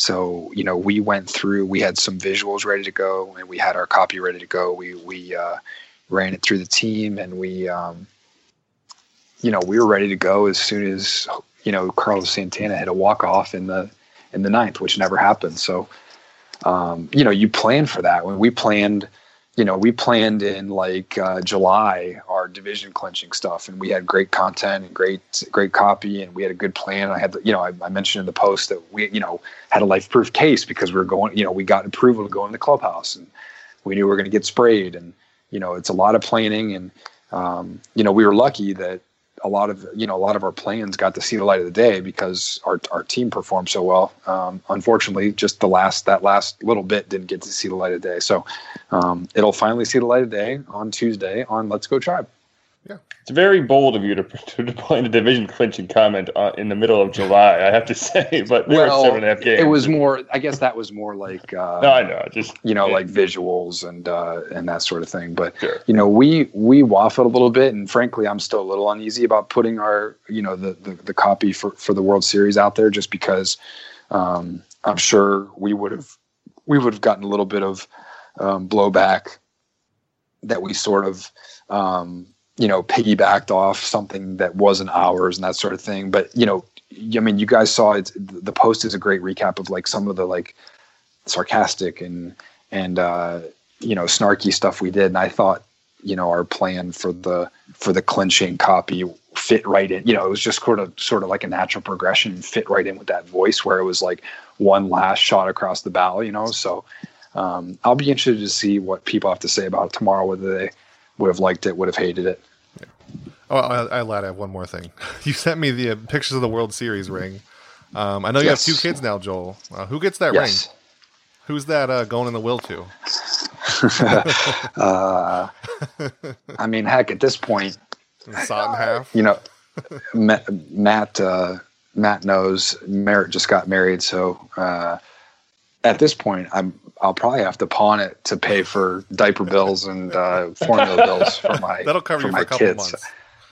so you know, we went through. We had some visuals ready to go, and we had our copy ready to go. We we uh, ran it through the team, and we um, you know we were ready to go as soon as you know Carlos Santana hit a walk off in the in the ninth, which never happened. So um, you know, you plan for that. When we planned you know, we planned in like uh, July our division clinching stuff, and we had great content and great great copy, and we had a good plan. I had, you know, I, I mentioned in the post that we, you know, had a life proof case because we were going, you know, we got approval to go in the clubhouse, and we knew we were going to get sprayed, and you know, it's a lot of planning, and um, you know, we were lucky that a lot of you know a lot of our plans got to see the light of the day because our our team performed so well. Um, unfortunately, just the last that last little bit didn't get to see the light of day. So um, it'll finally see the light of day on Tuesday on Let's Go Tribe. It's very bold of you to, to deploy a division clinching comment uh, in the middle of July, I have to say. But there were seven and a half games. it was more. I guess that was more like uh, No, I know. Just you know yeah. like visuals and uh, and that sort of thing. But Sure. you know we we waffled a little bit, and frankly, I'm still a little uneasy about putting our you know the the, the copy for for the World Series out there, just because um, I'm sure we would have we would have gotten a little bit of um, blowback that we sort of um, you know piggybacked off something that wasn't ours and that sort of thing. But you know, I mean, you guys saw it. The post is a great recap of like some of the like sarcastic and and uh, you know snarky stuff we did, and I thought you know our plan for the for the clinching copy fit right in. You know, it was just sort of sort of like a natural progression fit right in with that voice where it was like one last shot across the bow. You know, so um, I'll be interested to see what people have to say about it tomorrow, whether they would have liked it, would have hated it. Oh, I, I lied. I have one more thing. You sent me the uh, pictures of the World Series ring. Um, I know you Yes. have two kids now, Joel. Uh, who gets that Yes. ring? Who's that uh, going in the will to? uh, I mean, heck, at this point, Saw in half. you know, Matt, Matt, uh, Matt knows Merritt just got married, so uh, at this point, I'm I'll probably have to pawn it to pay for diaper bills and uh, formula bills for my That'll cover for you for my a couple kids. months.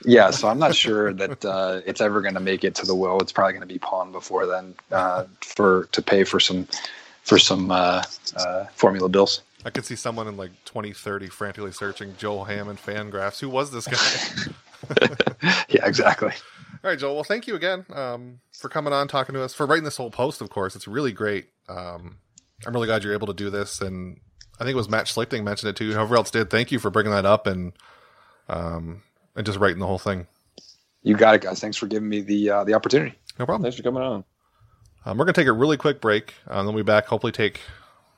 Yeah, so I'm not sure that uh, it's ever going to make it to the will. It's probably going to be pawned before then uh, for to pay for some for some uh, uh, formula bills. I could see someone in like 2030 frantically searching Joel Hammond fan graphs. Who was this guy? Yeah, exactly. All right, Joel. Well, thank you again um, for coming on, talking to us, for writing this whole post. Of course, it's really great. Um, I'm really glad you're able to do this, and I think it was Matt Schlichting mentioned it too. Whoever else did, thank you for bringing that up and um, and just writing the whole thing. You got it, guys. Thanks for giving me the uh, the opportunity. No problem. Thanks for coming on. Um, we're gonna take a really quick break, um, then we'll be back. Hopefully, take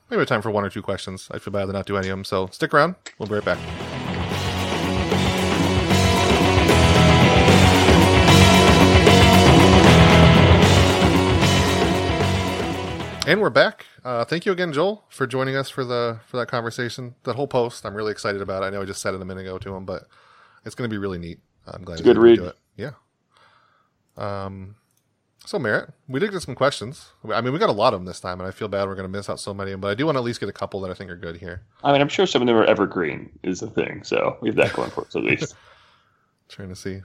maybe time for one or two questions. I feel bad to not do any of them, so stick around. We'll be right back. And we're back. Uh, thank you again, Joel, for joining us for the for that conversation. That whole post, I'm really excited about. it. I know I just said it a minute ago to him, but it's going to be really neat. I'm glad It's a good to read. do it. Yeah. Um. So, Merritt, we did get some questions. I mean, we got a lot of them this time, and I feel bad we're going to miss out so many of them. But I do want to at least get a couple that I think are good here. I mean, I'm sure some of them are evergreen, is the thing. So we have that going for us at least. Trying to see.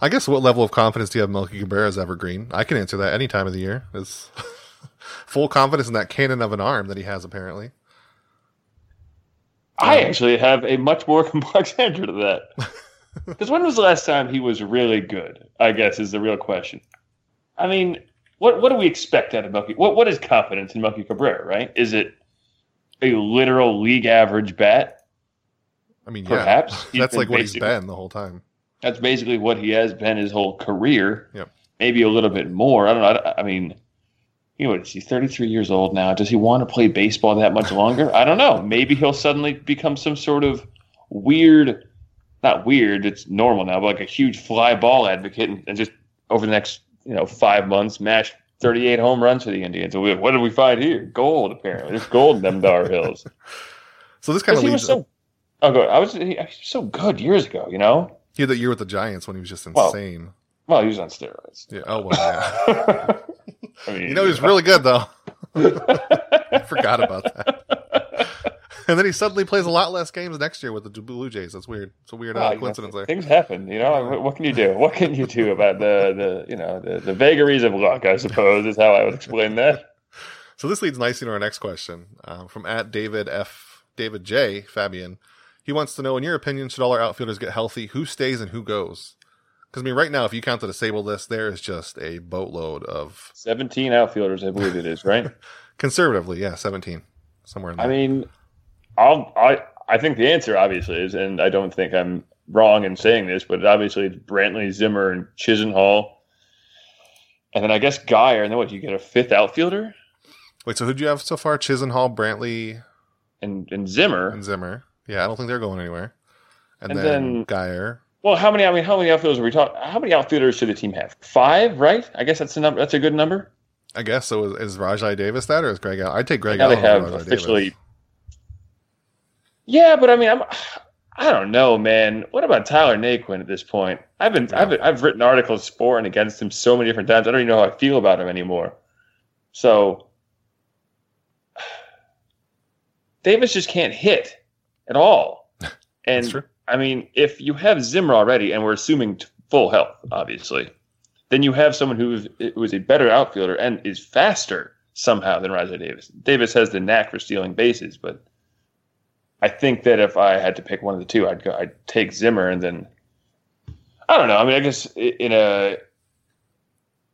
I guess what level of confidence do you have Melky Cabrera's evergreen? I can answer that any time of the year. Is full confidence in that cannon of an arm that he has apparently. I actually have a much more complex answer to that. Because when was the last time he was really good? I guess is the real question. I mean, what what do we expect out of Melky? What what is confidence in Melky Cabrera? Right? Is it a literal league average bat? I mean, yeah, Perhaps He's that's like what he's been the whole time. That's basically what he has been his whole career. Yep. Maybe a little bit more. I don't know. I, I mean, you know, what is he 33 years old now? Does he want to play baseball that much longer? I don't know. Maybe he'll suddenly become some sort of weird, not weird, it's normal now, but like a huge fly ball advocate and, and just over the next, you know, five months, mash 38 home runs for the Indians. And we, what did we find here? Gold, apparently. There's gold in them Dar Hills. So this kind of he was leads. so. Oh, go. I was, he, he was so good years ago, you know? he had that year with the Giants when he was just Well, insane. Well, he was on steroids. yeah. Oh well. Yeah. I mean, you know he's really good though. I forgot about that. And then he suddenly plays a lot less games next year with the Blue Jays. That's weird. It's a weird uh, know, coincidence there. Things happen, you know. What, what can you do? What can you do about the, the you know the, the vagaries of luck? I suppose is how I would explain that. So this leads nicely to our next question um, from at David F. David J. Fabian. He wants to know, in your opinion, should all our outfielders get healthy? Who stays and who goes? Because I mean, right now, if you count the disabled list, there is just a boatload of Seventeen outfielders, I believe it is, right? conservatively, yeah, seventeen somewhere in there. I mean, I'll, I I think the answer obviously is, and I don't think I'm wrong in saying this, but obviously it's Brantley, Zimmer, and Chisenhall, and then I guess Guyer. And then what? You get a fifth outfielder Wait, so who'd you have so far? Chisenhall, Brantley, and and Zimmer. and Zimmer. Yeah, I don't think they're going anywhere. And, And then, then- Guyer. Well, how many? I mean, how many outfielders are we talking? How many outfielders should the team have? Five, right? I guess that's a number. That's a good number. I guess so. Is, is Rajai Davis that, or is Greg? Al- I'd take Greg. now they Allen have officially. Davis. Yeah, but I mean, I'm. I don't know, man. What about Tyler Naquin at this point? I've been, I've, been, I've written articles for and against him so many different times. I don't even know how I feel about him anymore. So Davis just can't hit at all. And That's true. I mean, if you have Zimmer already, and we're assuming t- full health, obviously, then you have someone who is, who is a better outfielder and is faster somehow than Rajai Davis. Davis has the knack for stealing bases, but I think that if I had to pick one of the two, I'd go. I'd take Zimmer, and then I don't know. I mean, I guess in a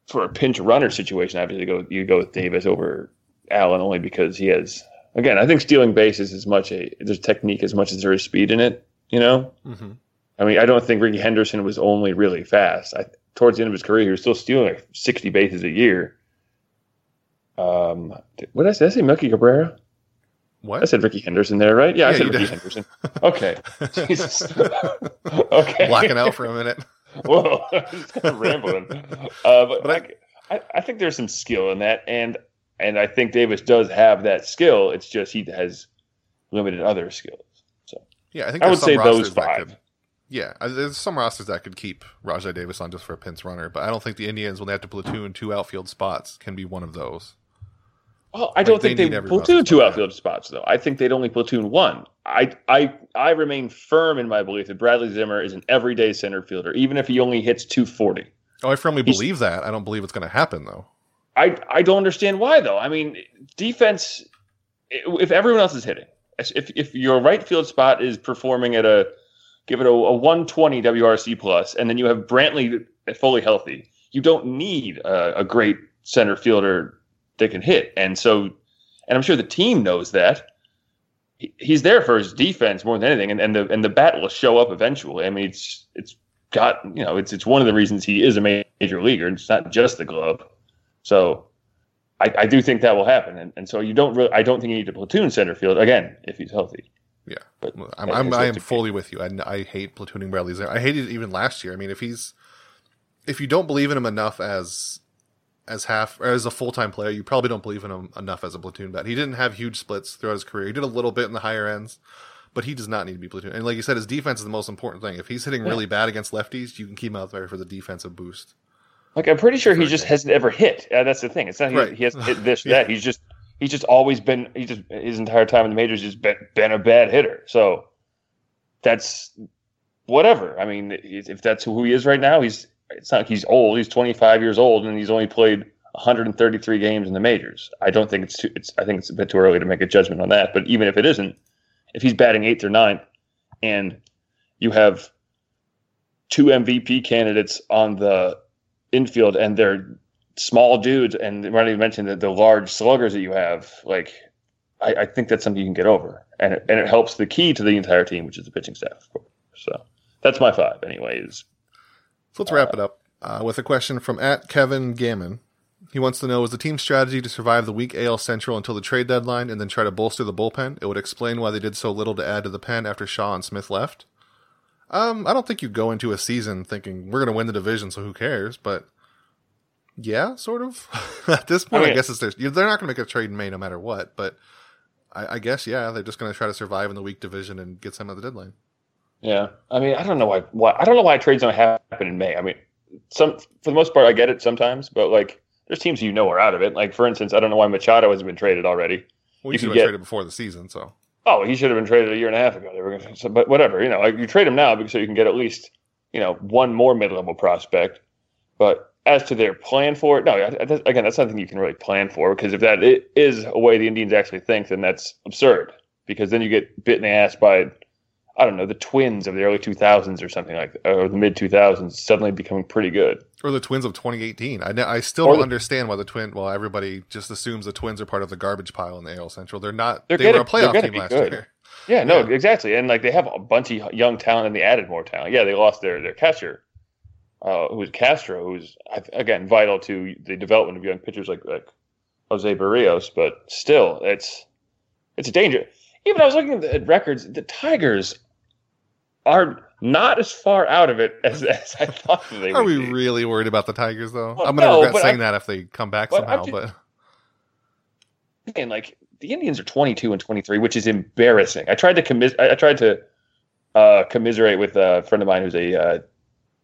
for a pinch runner situation, obviously go you go with Davis over Allen only because he has. Again, I think stealing bases is as much a there's technique as much as there is speed in it. You know, Mhm. I mean, I don't think Rickey Henderson was only really fast. I, towards the end of his career, he was still stealing like 60 bases a year. Um, what did I say? Did I say Melky Cabrera? What? I said Rickey Henderson there, right? Yeah, I said Rickey did. Henderson. Okay. Jesus. okay. Blacking out for a minute. Whoa, just kind of rambling. Uh, but But I, I, I think there's some skill in that, and and I think Davis does have that skill. It's just he has limited other skills. Yeah, I think I would say those five. could. Yeah, there's some rosters that could keep Rajai Davis on just for a pinch runner, but I don't think the Indians, when they have to platoon two outfield spots, can be one of those. Well, I don't they think they every platoon two outfield spots though. I think they'd only platoon one. I I I remain firm in my belief that Bradley Zimmer is an everyday center fielder, even if he only hits 240. Oh, I firmly He's- believe that. I don't believe it's going to happen though. I I don't understand why though. I mean, defense. If everyone else is hitting, if if your right field spot is performing at a give it a, a 120 WRC plus, and then you have Brantley fully healthy, you don't need a, a great center fielder that can hit. And so, and I'm sure the team knows that. He- He's there for his defense more than anything, and, and the and the bat will show up eventually. I mean, it's it's got you know it's it's one of the reasons he is a major leaguer. It's not just the glove. So I, I do think that will happen, and, and so you don't really. I don't think you need to platoon center field again if he's healthy. Yeah, But I'm, I'm I am fully with you. I, I hate platooning Bradley Zimmer. I hated it even last year. I mean, if he's if you don't believe in him enough as as half or as a full time player, you probably don't believe in him enough as a platoon bat. He didn't have huge splits throughout his career. He did a little bit in the higher ends, but he does not need to be platoon. And like you said, his defense is the most important thing. If he's hitting really bad against lefties, you can keep him out there for the defensive boost. Like I'm pretty sure he just hasn't ever hit. Uh, that's the thing. It's not he, Right. he hasn't hit this Yeah. that. He's just he's just always been he just his entire time in the majors just been, been a bad hitter. So that's whatever. I mean, if if that's who he is right now, he's it's not like he's old. He's 25 years old and he's only played 133 games in the majors. I don't think it's too. It's I think it's a bit too early to make a judgment on that. But even if it isn't, if he's batting eighth or ninth, and you have two MVP candidates on the infield and they're small dudes and not even mention the, the large sluggers that you have, like I, I think that's something you can get over. And it, and it helps the key to the entire team, which is the pitching staff. So that's my five, anyways. So let's wrap it up uh, with a question from at Kevin Gammon. He wants to know: Is the team's strategy to survive the weak AL Central until the trade deadline and then try to bolster the bullpen? It would explain why they did so little to add to the pen after Shaw and Smith left. Um, I don't think you go into a season thinking we're going to win the division, so who cares? But yeah, sort of. At this point, I, mean- guess it's their, they're not going to make a trade in May no matter what. But I, I guess yeah, they're just going to try to survive in the weak division and get some at the deadline. Yeah, I mean, I don't know why. Why I don't know why trades don't happen in May. I mean, some for the most part, I get it sometimes, but like, there's teams you know are out of it. Like for instance, I don't know why Machado hasn't been traded already. Well, You you could have get- traded before the season, so Oh, he should have been traded a year and a half ago. They were to, but whatever. You know, like you trade him now because so you can get at least you know one more mid-level prospect. But as to their plan for it, no. Again, that's something you can really plan for because if that is a way the Indians actually think, then that's absurd. Because then you get bit in the ass by, I don't know, the Twins of the early 2000s or something like, that, or the mid 2000s suddenly becoming pretty good. or the Twins of 2018. I, I still Or don't the- understand why the Twin. Well, everybody just assumes the Twins are part of the garbage pile in the AL Central. They're not. They're they gonna- were a playoff team last good. year. Yeah, no, Yeah. exactly. And like they have a bunch of young talent and they added more talent. Yeah, they lost their their catcher, uh, who's Castro, who's again vital to the development of young pitchers like like Jose Berrios. But still, it's it's a danger. Even I was looking at, the, at records. The Tigers are not as far out of it as, as I thought they were. Are we be. really worried about the Tigers though? Well, I'm gonna no, regret saying I'm- that if they come back but somehow. just- But saying, like the Indians are 22 and 23, which is embarrassing. I tried to commis- I I tried to uh, commiserate with a friend of mine who's a uh,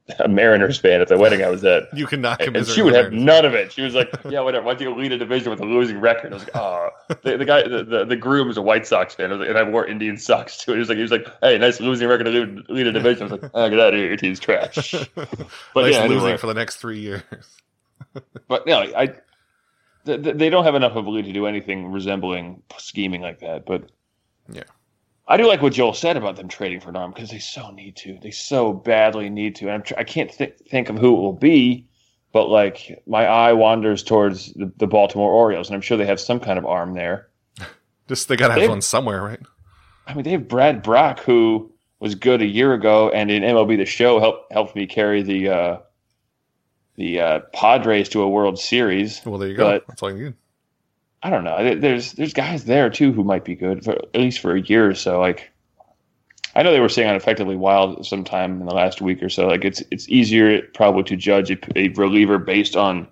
a Mariners fan at the wedding I was at. you cannot. And she would have none of it. She was like, "Yeah, whatever. Why don't you lead a division with a losing record?" I was like, "Oh." The, the guy, the, the, the groom is a White Sox fan, I was like, and I wore Indian socks too. He was like, "He was like, hey, nice losing record to lead, lead a division." I was like, "Oh, get out of here. Your team's trash." But nice yeah, losing anyway. for the next three years. But no, I th- th- they don't have enough ability to do anything resembling scheming like that. But Yeah. I do like what Joel said about them trading for Norm because they so need to. They so badly need to. And I'm tr- I can't th- think of who it will be, but like my eye wanders towards the, the Baltimore Orioles, and I'm sure they have some kind of arm there. Just they gotta have They- one somewhere, right? I mean, they have Brad Brach, who was good a year ago, and in MLB The Show helped helped me carry the uh, the uh, Padres to a World Series. Well, there you go. But- That's all you need. I don't know. There's there's guys there too who might be good for at least for a year or so. Like I know they were saying on Effectively Wild sometime in the last week or so. Like it's it's easier probably to judge a, a reliever based on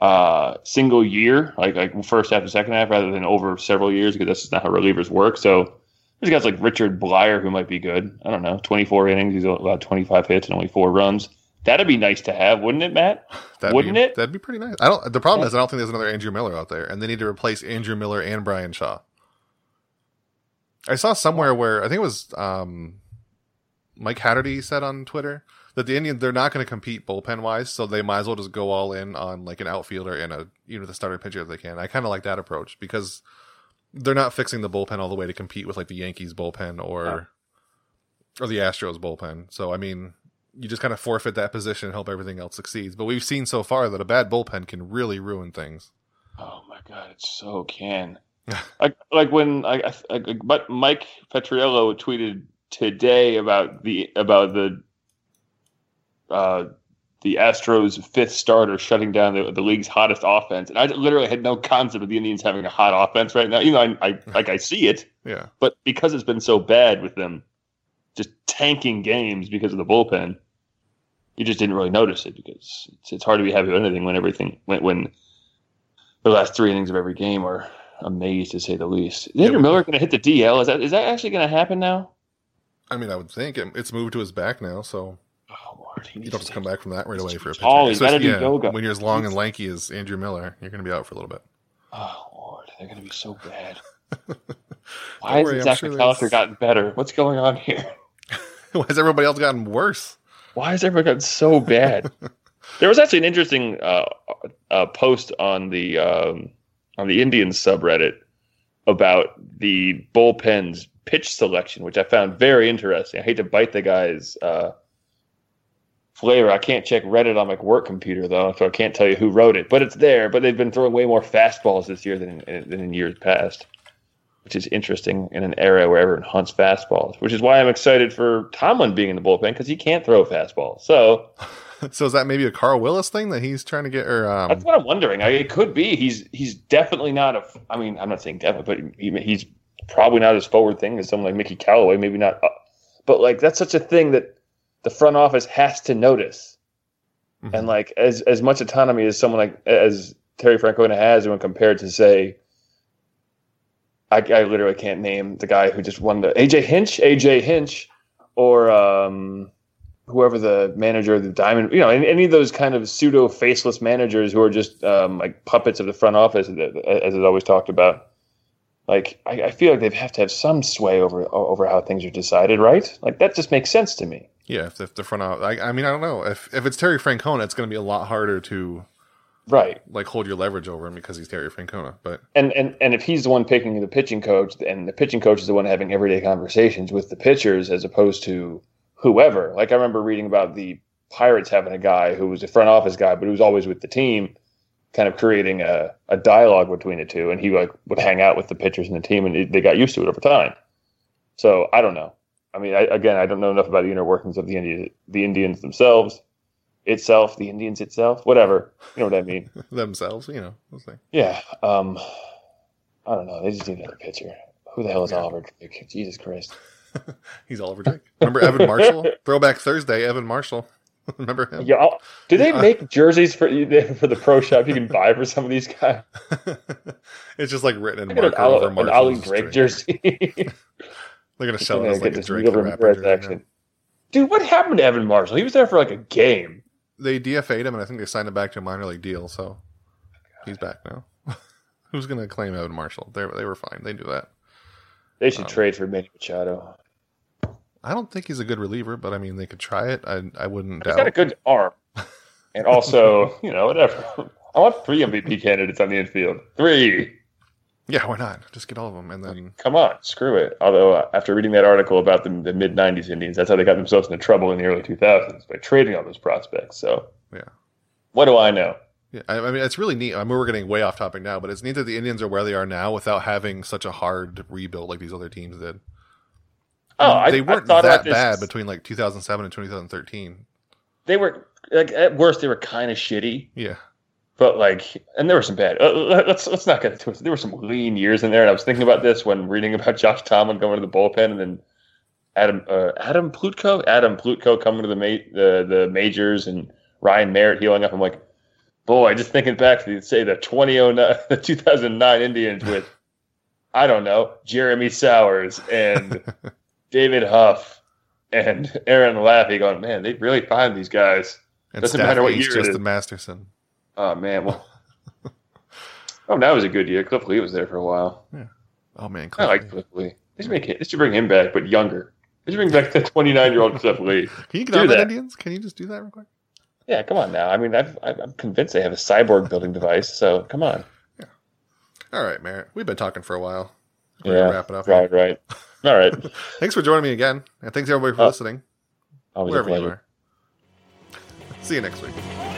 uh single year, like like first half and second half, rather than over several years because that's just not how relievers work. So there's guys like Richard Bleier who might be good. I don't know, 24 innings, he's allowed 25 hits and only four runs. That'd be nice to have, wouldn't it, Matt? That'd Wouldn't be, it? That'd be pretty nice. I don't. The problem is, I don't think there's another Andrew Miller out there, and they need to replace Andrew Miller and Bryan Shaw. I saw somewhere where I think it was um, Mike Hatterty said on Twitter that the Indians they're not going to compete bullpen wise, so they might as well just go all in on like an outfielder and a you know the starter pitcher if they can. I kind of like that approach because they're not fixing the bullpen all the way to compete with like the Yankees bullpen or or the Astros bullpen. So I mean, you just kind of forfeit that position and hope everything else succeeds. But we've seen so far that a bad bullpen can really ruin things. Oh my god, it so can. like like when I, I like, but Mike Petriello tweeted today about the about the uh the Astros fifth starter shutting down the, the league's hottest offense, and I literally had no concept of the Indians having a hot offense right now. You know, I, I like I see it, Yeah. but because it's been so bad with them just tanking games because of the bullpen, you just didn't really notice it because it's, it's hard to be happy with anything when everything when when the last three innings of every game are amazed to say the least. Is Yeah, Andrew Miller going to hit the DL? Is that is that actually going to happen now? I mean, I would think it, it's moved to his back now, so Oh Lord, he you don't to just come back from that right away for a pitcher. tall. He's do yoga. When you're as long and lanky as Andrew Miller, you're going to be out for a little bit. Oh Lord, they're going to be so bad. Why worry, hasn't Zach sure McAllister gotten better? What's going on here? Why has everybody else gotten worse? Why has everybody gotten so bad? there was actually an interesting uh, uh, post on the um, on the Indians subreddit about the bullpen's pitch selection, which I found very interesting. I hate to bite the guy's uh, flavor. I can't check Reddit on my work computer though, so I can't tell you who wrote it. But it's there. But they've been throwing way more fastballs this year than in, than in years past, which is interesting in an era where everyone hunts fastballs. Which is why I'm excited for Tomlin being in the bullpen because he can't throw a fastball. So So is that maybe a Carl Willis thing that he's trying to get? Or um, that's what I'm wondering. I, it could be. He's he's definitely not a. I mean, I'm not saying definitely, but he, he's probably not as forward thing as someone like Mickey Callaway. Maybe not, uh, but like that's such a thing that the front office has to notice. mhm. And like as as much autonomy as someone like as Terry Francona has, when compared to say, I, I literally can't name the guy who just won the AJ Hinch, AJ Hinch, or um, whoever the manager of the Diamond, you know, any, of those kind of pseudo faceless managers who are just um, like puppets of the front office, as is always talked about. Like I, I feel like they have to have some sway over over how things are decided, right? Like that just makes sense to me. yeah, if, if the front office, I, I mean, I don't know if if it's Terry Francona, it's going to be a lot harder to Right. like hold your leverage over him because he's Terry Francona. But And, and and if he's the one picking the pitching coach, and the pitching coach is the one having everyday conversations with the pitchers as opposed to whoever. Like I remember reading about the Pirates having a guy who was a front office guy, but who was always with the team, kind of creating a, a dialogue between the two, and he like would hang out with the pitchers and the team, and they got used to it over time. So I don't know. I mean, I, again, I don't know enough about the inner workings of the Indians, the Indians themselves, itself, the Indians itself, whatever. You know what I mean? themselves, you know. Yeah. Um, I don't know. They just need another pitcher. Who the hell is Yeah. Oliver Drake? Jesus Christ. He's Oliver Drake. Remember Evan Marshall? Throwback Thursday, Evan Marshall. Remember him? Yeah, I'll- do they Yeah. make jerseys for for the pro shop you can buy for some of these guys? it's just like written in an, marker Ollie, over an Marshall's Ollie Drake Drake. jersey. They're gonna sell it as like a Drake real the rapper jersey. Dude, what happened to Evan Marshall? He was there for like a game. They DFA'd him, and I think they signed him back to a minor league deal. So he's back now. Who's gonna claim Evan Marshall? They they were fine. They do that. They should Um, trade for Manny Machado. I don't think he's a good reliever, but I mean they could try it. I I wouldn't He's doubt. got a good arm, and also, you know, whatever. I want three MVP candidates on the infield. Three. Yeah, why not? Just get all of them, and then Come on, screw it. Although uh, after reading that article about the, the mid '90s Indians, that's how they got themselves into trouble in the early 2000s by trading all those prospects. So, Yeah. what do I know? yeah, I, I mean it's really neat. I mean we're getting way off topic now, but it's neat that the Indians are where they are now without having such a hard rebuild like these other teams did. Oh, I, they I weren't thought that bad between like 2007 and 2013. They were like at worst they were kind of shitty, Yeah, but like, and there were some bad. Uh, let's let's not get into it. There were some lean years in there, and I was thinking about this when reading about Josh Tomlin going to the bullpen, and then Adam uh, Adam Plutko, Adam Plutko coming to the ma- the the majors, and Ryan Merritt healing up. I'm like, boy, just thinking back to say the 2009, the 2009 Indians with, I don't know, Jeremy Sowers and David Huff and Aaron Laffey, going, man, they really find these guys. and Doesn't matter what year it Justin is. Masterson. Oh man, well, oh, that was a good year. Cliff Lee was there for a while. Yeah. Oh man, I like. Cliff Lee. They should make it. They should bring him back, but younger. They should bring back the 29 year old Cliff Lee. Can you get do on that that. Indians? Can you just do that real quick? Yeah, come on now. I mean, I've, I'm convinced they have a cyborg building device. So come on. Yeah. All right, Merritt. We've been talking for a while. We're Yeah, wrap it up. right, right. All right. Thanks for joining me again, and thanks everybody for Uh, listening, wherever you are. See you next week.